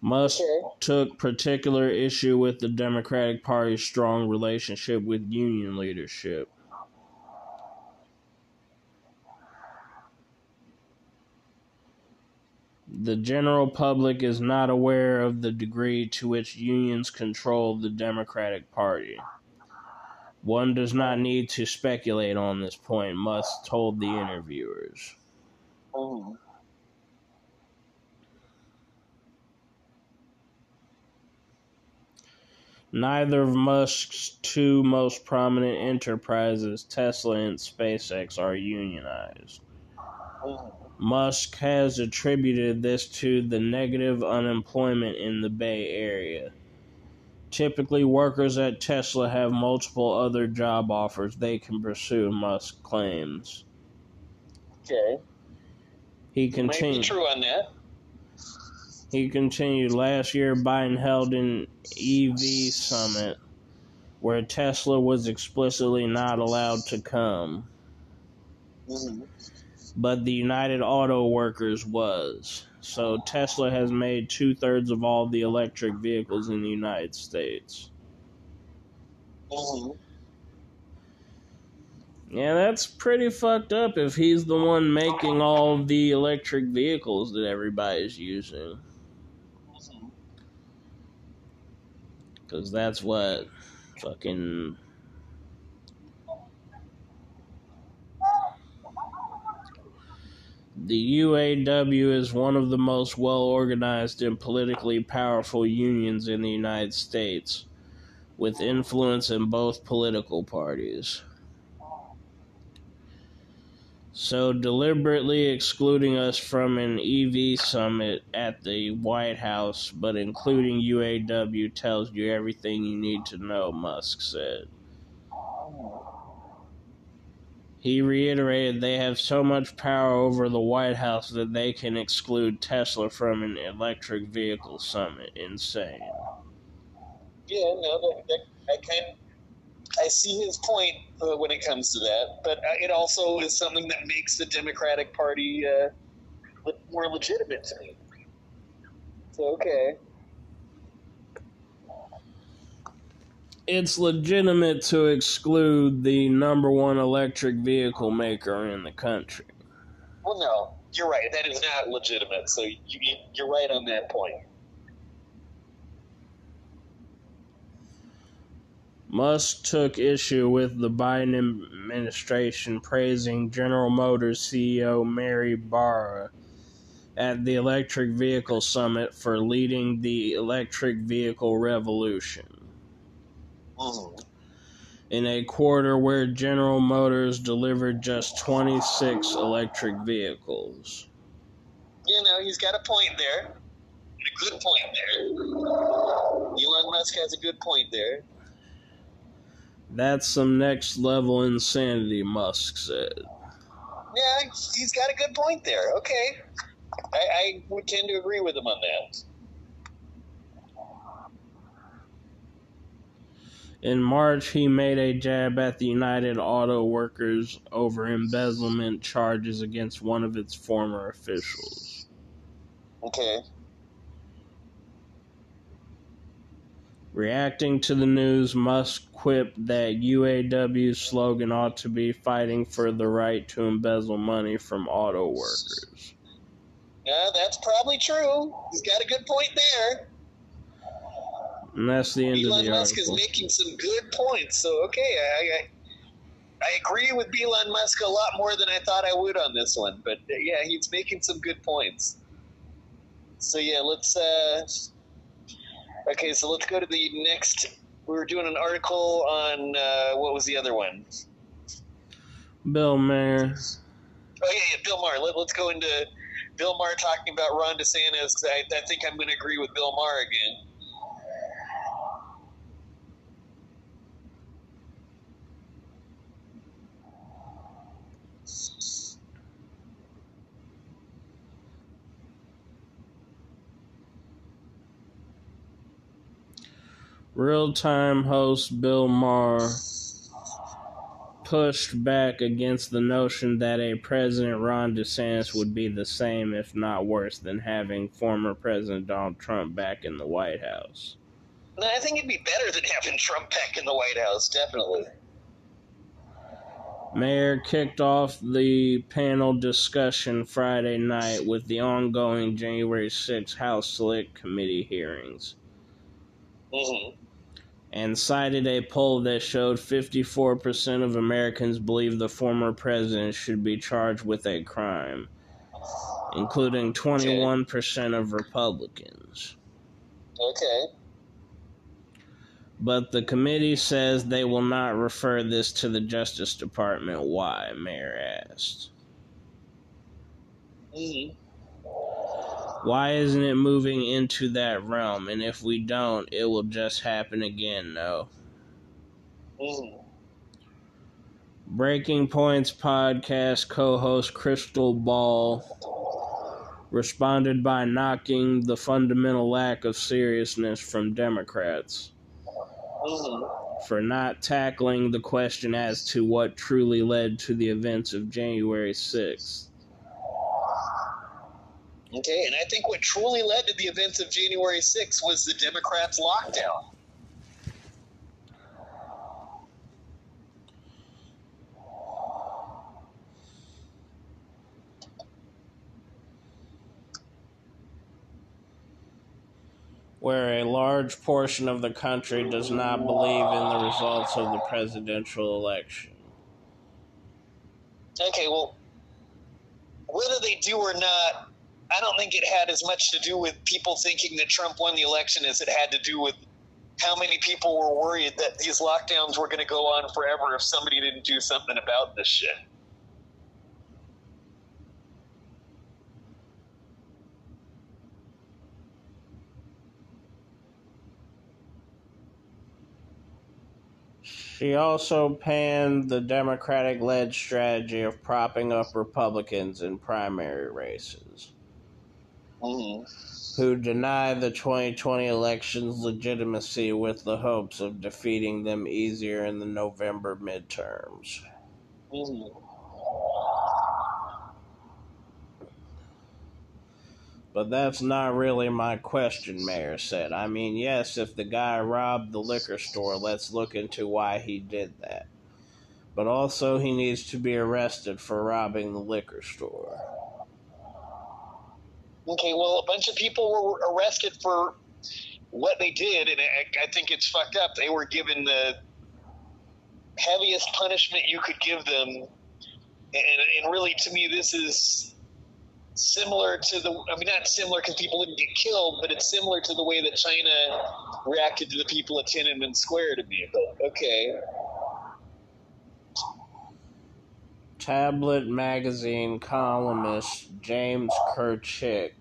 Musk Okay. took particular issue with the Democratic Party's strong relationship with union leadership. The general public is not aware of the degree to which unions control the Democratic Party. One does not need to speculate on this point, Musk told the interviewers. Neither of Musk's two most prominent enterprises, Tesla and SpaceX, are unionized. Mhm. Musk has attributed this to the negative unemployment in the Bay Area. Typically, workers at Tesla have multiple other job offers they can pursue, Musk claims. Okay. He continued. true on that. He continued last year Biden held an EV summit where Tesla was explicitly not allowed to come, hmm but the United Auto Workers was. So Tesla has made two thirds of all the electric vehicles in the United States. hmm Yeah, that's pretty fucked up if he's the one making all the electric vehicles that everybody's using. Because that's what fucking. The UAW is one of the most well organized and politically powerful unions in the United States, with influence in both political parties. So, deliberately excluding us from an EV summit at the White House, but including UAW, tells you everything you need to know, Musk said. He reiterated they have so much power over the White House that they can exclude Tesla from an electric vehicle summit. Insane. Yeah, no, I kind I see his point uh, when it comes to that, but uh, it also is something that makes the Democratic Party uh, more legitimate to me. So okay, It's legitimate to exclude the number one electric vehicle maker in the country. well, no, you're right. That is not legitimate. So you, you, you're right on that point. Musk took issue with the Biden administration praising General Motors CEO Mary Barra at the Electric Vehicle Summit for leading the electric vehicle revolution. In a quarter where General Motors delivered just 26 electric vehicles. You know, he's got a point there, a good point there. Elon Musk has a good point there. That's some next level insanity, Musk said. Yeah, he's got a good point there. Okay, I, I would tend to agree with him on that. In March, he made a jab at the United Auto Workers over embezzlement charges against one of its former officials. Okay. Reacting to the news, Musk quipped that UAW's slogan ought to be fighting for the right to embezzle money from auto workers. Yeah, that's probably true. He's got a good point there. And that's the end Elon of the Musk is making some good points. So okay, I, I I agree with Elon Musk a lot more than I thought I would on this one. But uh, yeah, he's making some good points. So yeah, let's. uh Okay, so let's go to the next. We were doing an article on uh, what was the other one? Bill Maher. Oh yeah, yeah, Bill Maher. Let, let's go into Bill Maher talking about Ron DeSantis. I, I think I'm going to agree with Bill Maher again. Real time host Bill Maher pushed back against the notion that a President Ron DeSantis would be the same, if not worse, than having former President Donald Trump back in the White House. No, I think it'd be better than having Trump back in the White House. Definitely. Maher kicked off the panel discussion Friday night with the ongoing January 6 House Select Committee hearings hmm and cited a poll that showed 54% of Americans believe the former president should be charged with a crime, including 21% of Republicans. Okay. But the committee says they will not refer this to the Justice Department. Why? Maher asked. hmm Why isn't it moving into that realm? And if we don't, it will just happen again, no. hmm Breaking Points podcast co host Crystal Ball responded by knocking the fundamental lack of seriousness from Democrats hmm for not tackling the question as to what truly led to the events of January 6th. Okay, and I think what truly led to the events of January 6th was the Democrats' lockdown. where a large portion of the country does not believe in the results of the presidential election. Okay, well, whether they do or not, I don't think it had as much to do with people thinking that Trump won the election as it had to do with how many people were worried that these lockdowns were going to go on forever if somebody didn't do something about this shit. She also panned the Democratic led strategy of propping up Republicans in primary races, Mm-hmm. who deny the 2020 election's legitimacy with the hopes of defeating them easier in the November midterms. Mm-hmm. But that's not really my question, Maher said. I mean, yes, if the guy robbed the liquor store, let's look into why he did that. But also, he needs to be arrested for robbing the liquor store. Okay, well, a bunch of people were arrested for what they did, and I, I think it's fucked up. They were given the heaviest punishment you could give them, and, and really, to me, this is similar to the. I mean, not similar because people didn't get killed, but it's similar to the way that China reacted to the people at Tiananmen Square to me. But okay, Tablet magazine columnist James Kirchick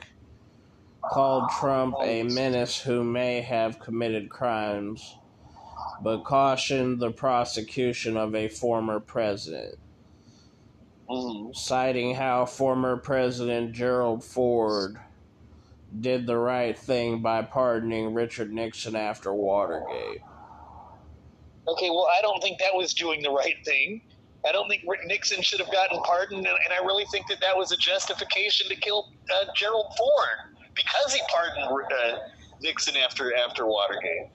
called Trump a menace who may have committed crimes, but cautioned the prosecution of a former president, mm-hmm. citing how former President Gerald Ford did the right thing by pardoning Richard Nixon after Watergate. okay. Well, I don't think that was doing the right thing. I don't think Nixon should have gotten pardoned, and, I really think that that was a justification to kill uh, Gerald Ford because he pardoned uh, Nixon after after Watergate.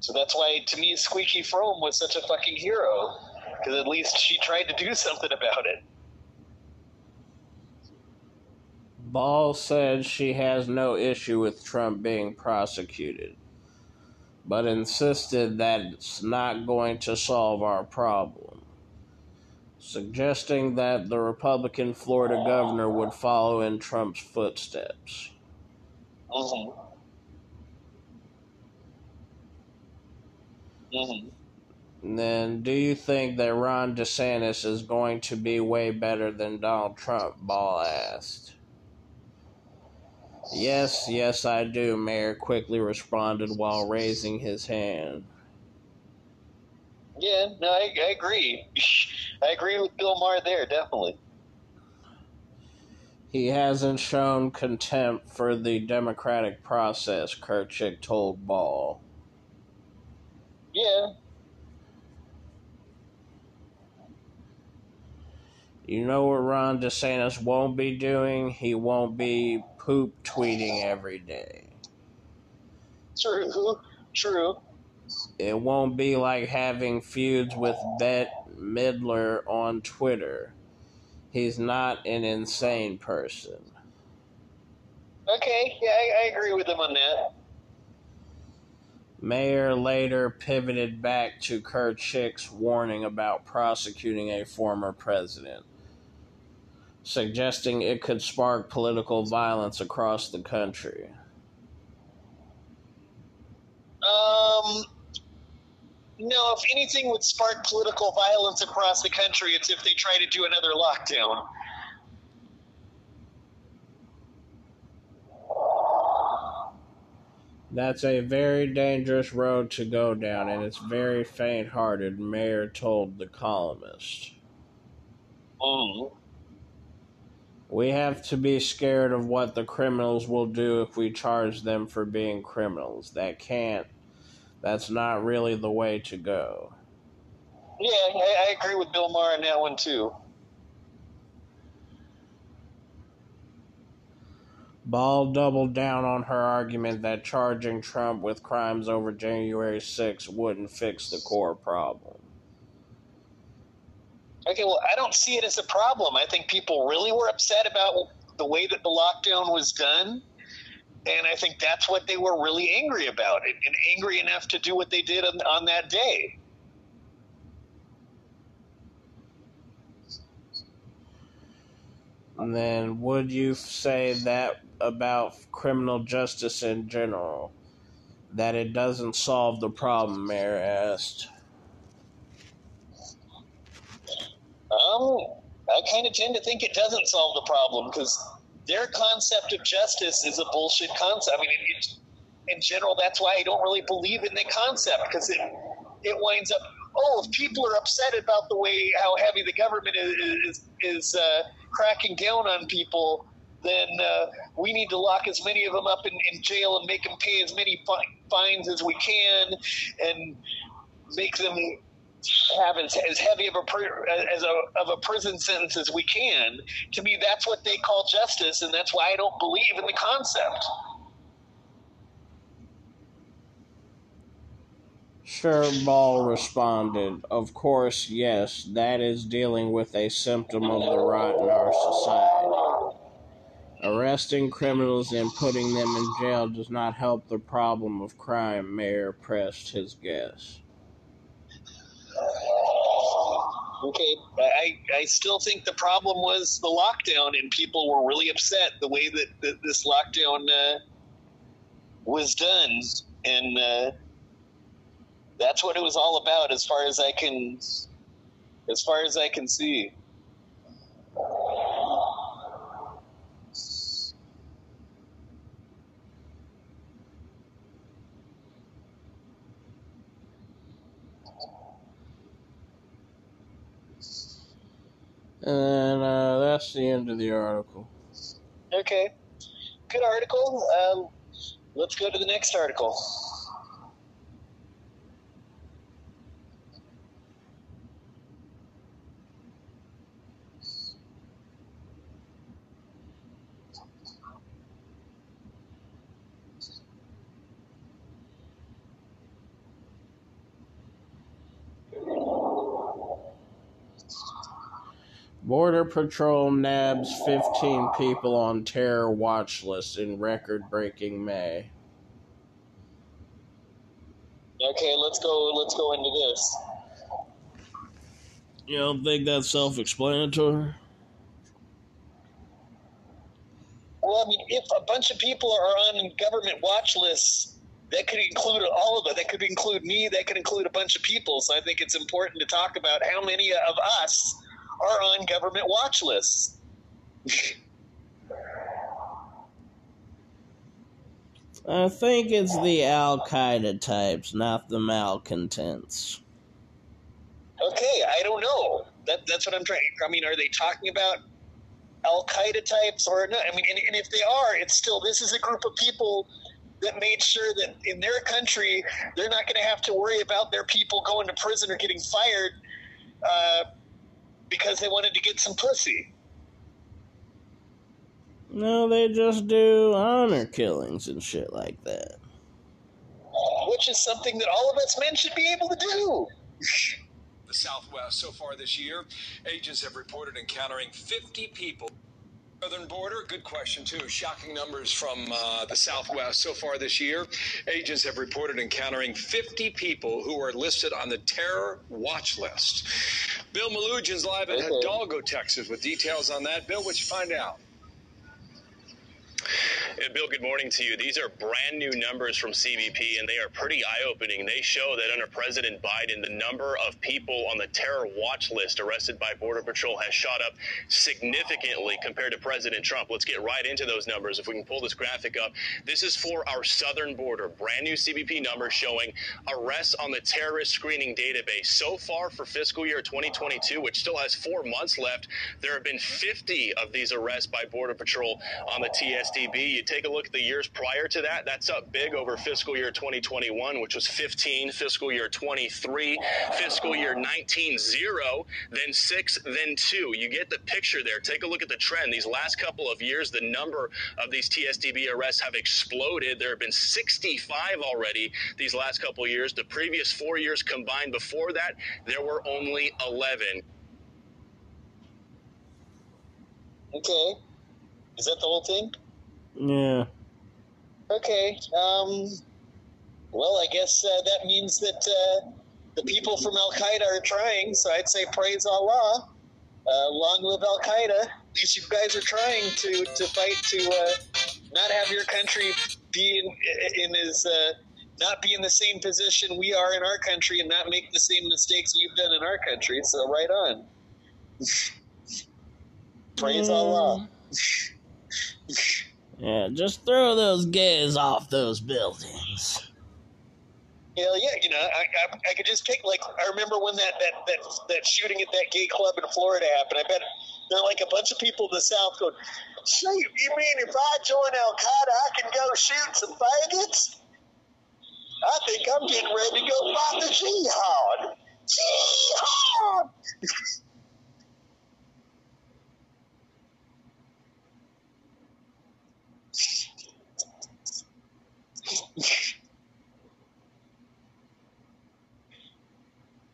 So that's why, to me, Squeaky Fromme was such a fucking hero because at least she tried to do something about it. Ball said she has no issue with Trump being prosecuted, but insisted that it's not going to solve our problem, suggesting that the Republican Florida governor would follow in Trump's footsteps. Mm-hmm. Mm-hmm. Then, do you think that Ron DeSantis is going to be way better than Donald Trump? Ball asked. Yes, yes, I do, Maher quickly responded while raising his hand. Yeah, no, I, I agree. I agree with Bill Maher there, definitely. He hasn't shown contempt for the democratic process, Kirchick told Ball. Yeah, You know what Ron DeSantis won't be doing? He won't be poop tweeting every day. true, true. It won't be like having feuds with Bette Midler on Twitter. He's not an insane person. Okay, yeah, I, I agree with him on that. Maher later pivoted back to Kirchick's warning about prosecuting a former president, suggesting it could spark political violence across the country. Um, no, if anything would spark political violence across the country, it's if they try to do another lockdown. That's a very dangerous road to go down, and it's very faint hearted, Maher told the columnist. Mm. We have to be scared of what the criminals will do if we charge them for being criminals. That can't, that's not really the way to go. Yeah, I, I agree with Bill Maher on that one too. Ball doubled down on her argument that charging Trump with crimes over January 6 wouldn't fix the core problem. Okay, well, I don't see it as a problem. I think people really were upset about the way that the lockdown was done. And I think that's what they were really angry about, and, angry enough to do what they did on, on that day. And then, would you say that about criminal justice in general? That it doesn't solve the problem, Maher asked. Um, I kind of tend to think it doesn't solve the problem because their concept of justice is a bullshit concept. I mean, it, in general, that's why I don't really believe in the concept because it it winds up. Oh, if people are upset about the way how heavy the government is is, is uh, cracking down on people, then uh, we need to lock as many of them up in, in jail and make them pay as many fi- fines as we can, and make them have as, as heavy of a as a of a prison sentence as we can. To me, that's what they call justice, and that's why I don't believe in the concept. Sure, Ball responded. Of course, yes, that is dealing with a symptom of the rot in our society. Arresting criminals and putting them in jail does not help the problem of crime, Maher pressed his guest. Okay, I, I still think the problem was the lockdown, and people were really upset the way that, that this lockdown uh, was done, and uh, that's what it was all about, as far as I can, as far as I can see. And uh, that's the end of the article. Okay, good article. Um, let's go to the next article. Border Patrol nabs 15 people on terror watch list in record breaking May. Okay, let's go. Let's go into this. You don't think that's self explanatory? Well, I mean, if a bunch of people are on government watch lists, that could include all of it. That could include me. That could include a bunch of people. So I think it's important to talk about how many of us are on government watch lists. I think it's the Al Qaeda types, not the malcontents. Okay, I don't know. That, that's what I'm trying. I mean, are they talking about Al Qaeda types or no? I mean, and, and if they are, it's still this is a group of people that made sure that in their country they're not going to have to worry about their people going to prison or getting fired uh, because they wanted to get some pussy. No, they just do honor killings and shit like that. Which is something that all of us men should be able to do. The Southwest so far this year, agents have reported encountering 50 people. Southern border, good question too. Shocking numbers from uh, the Southwest so far this year. Agents have reported encountering 50 people who are listed on the terror watch list. Bill Melugin's live in Hidalgo, Texas, with details on that. Bill, what you find out? And Bill, good morning to you. These are brand new numbers from CBP, and they are pretty eye opening. They show that under President Biden, the number of people on the terror watch list arrested by Border Patrol has shot up significantly compared to President Trump. Let's get right into those numbers. If we can pull this graphic up, this is for our southern border. Brand new CBP numbers showing arrests on the terrorist screening database. So far for fiscal year 2022, which still has four months left, there have been 50 of these arrests by Border Patrol on the You take a look at the years prior to that, that's up big over fiscal year 2021, which was 15, fiscal year 23, fiscal year 19, zero, then six, then two. You get the picture there. Take a look at the trend. These last couple of years, the number of these TSDB arrests have exploded. There have been 65 already these last couple of years. The previous four years combined before that, there were only 11. Okay. Is that the whole thing? Yeah. Okay. Um, well, I guess uh, that means that uh, the people from Al Qaeda are trying. So I'd say praise Allah. Uh, long live Al Qaeda. At least you guys are trying to, to fight to uh, not have your country be in, in as uh, not be in the same position we are in our country and not make the same mistakes we've done in our country. So right on. praise Mm. Allah. Yeah, just throw those gays off those buildings. Hell yeah, you know, I, I, I could just take like I remember when that, that that that shooting at that gay club in Florida happened. I bet there are like a bunch of people in the South going, "Shoot, you mean if I join Al Qaeda, I can go shoot some faggots?" I think I'm getting ready to go fight the jihad. Jihad.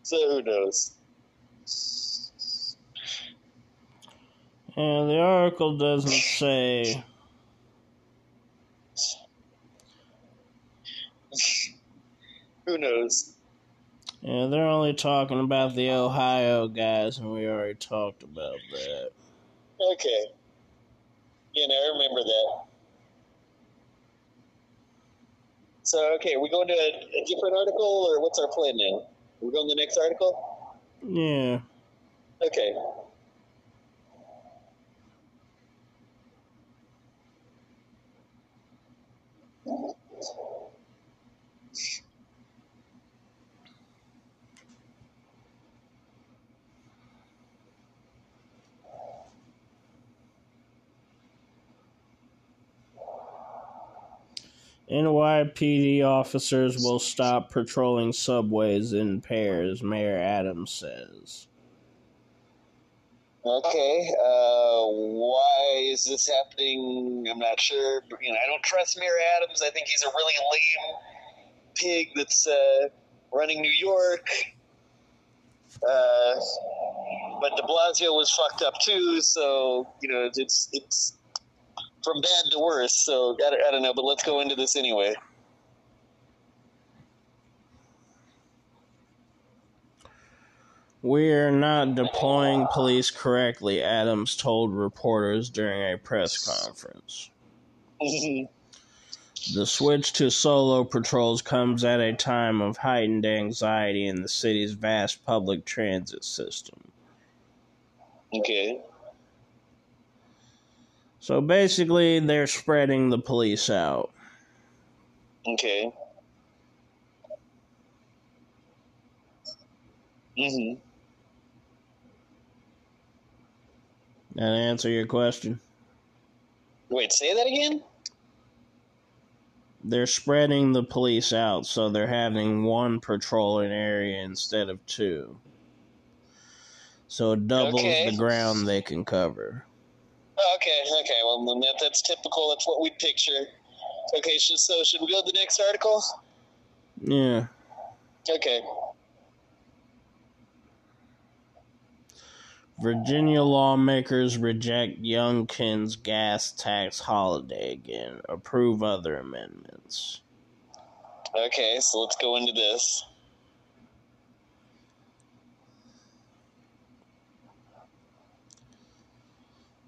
so who knows? Yeah, the article doesn't say. Who knows? Yeah, they're only talking about the Ohio guys, and we already talked about that. Okay. Yeah, I remember that. So, okay, we going to a, a different article, or what's our plan now? we going to the next article? Yeah. Okay. NYPD officers will stop patrolling subways in pairs, Mayor Adams says. Okay. Uh, why is this happening? I'm not sure. You know, I don't trust Mayor Adams. I think he's a really lame pig that's uh, running New York. Uh, but De Blasio was fucked up too, so you know it's it's from bad to worse. So I, don't- I don't know, but let's go into this anyway. We're not deploying police correctly, Adams told reporters during a press conference. Mm-hmm. The switch to solo patrols comes at a time of heightened anxiety in the city's vast public transit system. Okay. So basically, they're spreading the police out. Okay. Mm-hmm. That answer your question? Wait, say that again? They're spreading the police out, so they're having one patrol an area instead of two. So it doubles Okay. the ground they can cover. Okay, okay. Well, then that, that's typical. That's what we picture. Okay, so, so should we go to the next article? Yeah. Okay. Virginia lawmakers reject Youngkin's gas tax holiday again. Approve other amendments. Okay, so let's go into this.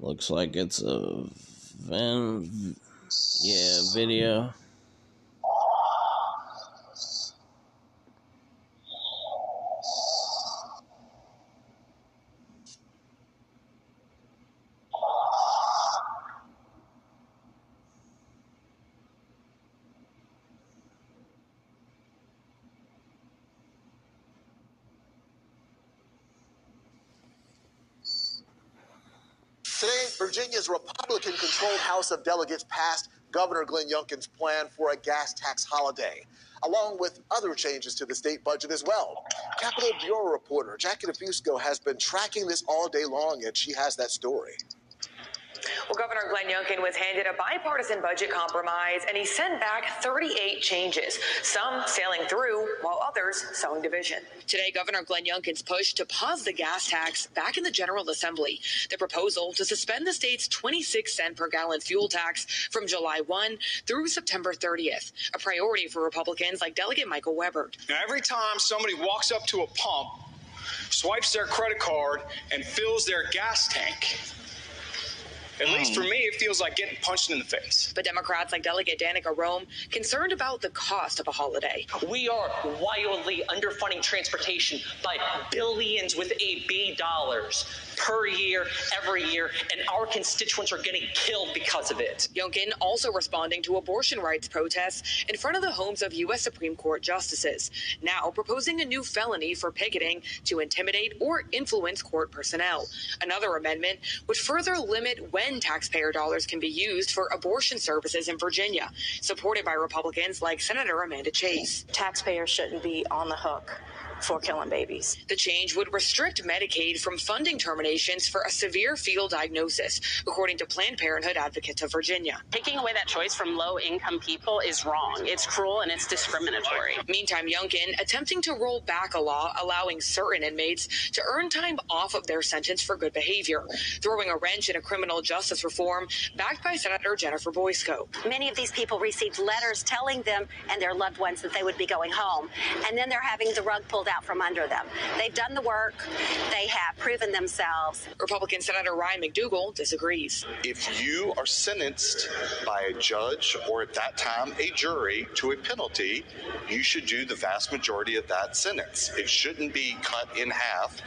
Looks like it's a ven- yeah video. Today, Virginia's Republican controlled House of Delegates passed Governor Glenn Youngkin's plan for a gas tax holiday, along with other changes to the state budget as well. Capitol Bureau reporter Jackie DeFusco has been tracking this all day long, and she has that story. Well, Governor Glenn Youngkin was handed a bipartisan budget compromise, and he sent back 38 changes, some sailing through, while others sowing division. Today, Governor Glenn Youngkin's push to pause the gas tax back in the General Assembly. The proposal to suspend the state's 26 cent per gallon fuel tax from July 1 through September 30th, a priority for Republicans like Delegate Michael Weber. Now, every time somebody walks up to a pump, swipes their credit card, and fills their gas tank, at least for mm. me, it feels like getting punched in the face. But Democrats like Delegate Danica Roem concerned about the cost of a holiday. We are wildly underfunding transportation by billions with a B dollars per year, every year, and our constituents are getting killed because of it. Youngkin also responding to abortion rights protests in front of the homes of U.S. Supreme Court justices, now proposing a new felony for picketing to intimidate or influence court personnel. Another amendment would further limit when taxpayer dollars can be used for abortion services in Virginia, supported by Republicans like Senator Amanda Chase. Taxpayers shouldn't be on the hook for killing babies. The change would restrict Medicaid from funding terminations for a severe fetal diagnosis, according to Planned Parenthood advocates of Virginia. Taking away that choice from low income people is wrong. It's cruel and it's discriminatory. Meantime, Youngkin attempting to roll back a law allowing certain inmates to earn time off of their sentence for good behavior, throwing a wrench in a criminal justice reform backed by Senator Jennifer Boysko. Many of these people received letters telling them and their loved ones that they would be going home, and then they're having the rug pulled out from under them. They've done the work, they have proven themselves. Republican Senator Ryan McDougle disagrees. If you are sentenced by a judge or at that time a jury to a penalty, you should do the vast majority of that sentence. It shouldn't be cut in half.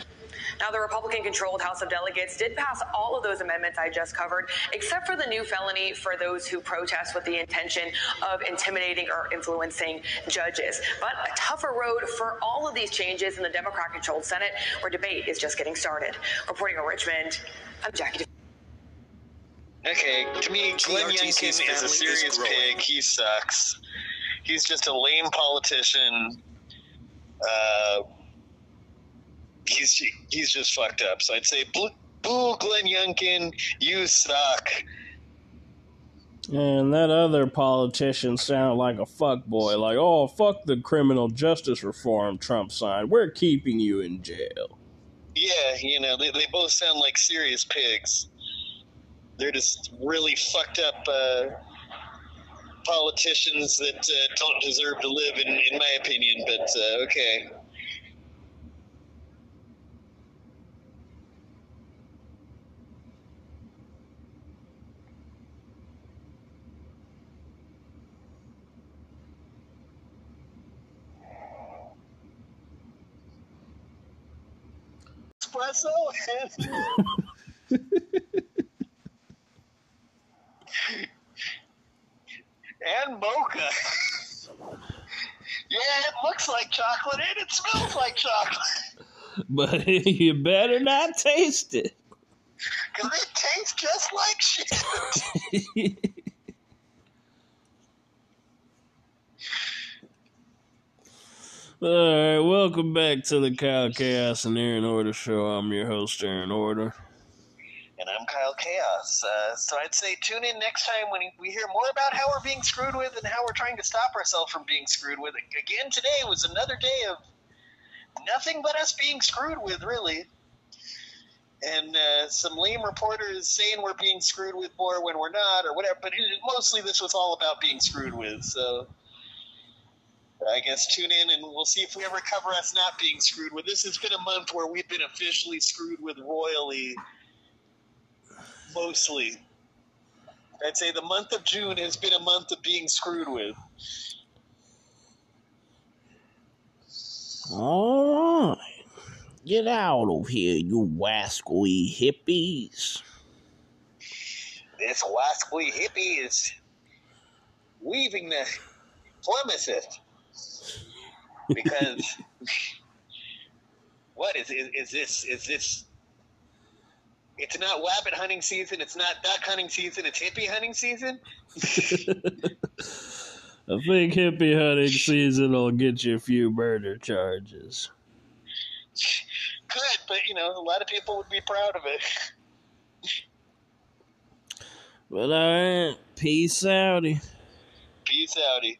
Now, the Republican controlled House of Delegates did pass all of those amendments I just covered, except for the new felony for those who protest with the intention of intimidating or influencing judges. But a tougher road for all of these changes in the Democrat controlled Senate, where debate is just getting started. Reporting in Richmond, I'm Jackie. Okay, to me, Glenn GRTC's Youngkin is a serious growing. pig. He sucks. He's just a lame politician. Uh, he's he's just fucked up. So I'd say, boo, boo Glenn Youngkin, you suck. And that other politician sounded like a fuckboy, like, oh, fuck the criminal justice reform Trump signed. We're keeping you in jail. Yeah, you know, they, they both sound like serious pigs. They're just really fucked up uh, politicians that uh, don't deserve to live, in, in my opinion. But uh, okay. And and mocha. Yeah, it looks like chocolate and it smells like chocolate. But you better not taste it. Because it tastes just like shit. All right, welcome back to the Kyle Chaos and Aaron Order show. I'm your host, Aaron Order. And I'm Kyle Chaos. Uh, so I'd say tune in next time when we hear more about how we're being screwed with and how we're trying to stop ourselves from being screwed with. Again, today was another day of nothing but us being screwed with, really. And uh, some lame reporters saying we're being screwed with more when we're not, or whatever. But it, mostly this was all about being screwed with. So I guess tune in and we'll see if we ever cover us not being screwed with. This has been a month where we've been officially screwed with royally, mostly. I'd say the month of June has been a month of being screwed with. All right. Get out of here, you wascally hippies. This wascally hippie is weaving the pharmacist because what is, is is this is this it's not wabbit hunting season it's not duck hunting season it's hippie hunting season I think hippie hunting season will get you a few murder charges. good but you know a lot of people would be proud of it But alright, peace outy. peace outy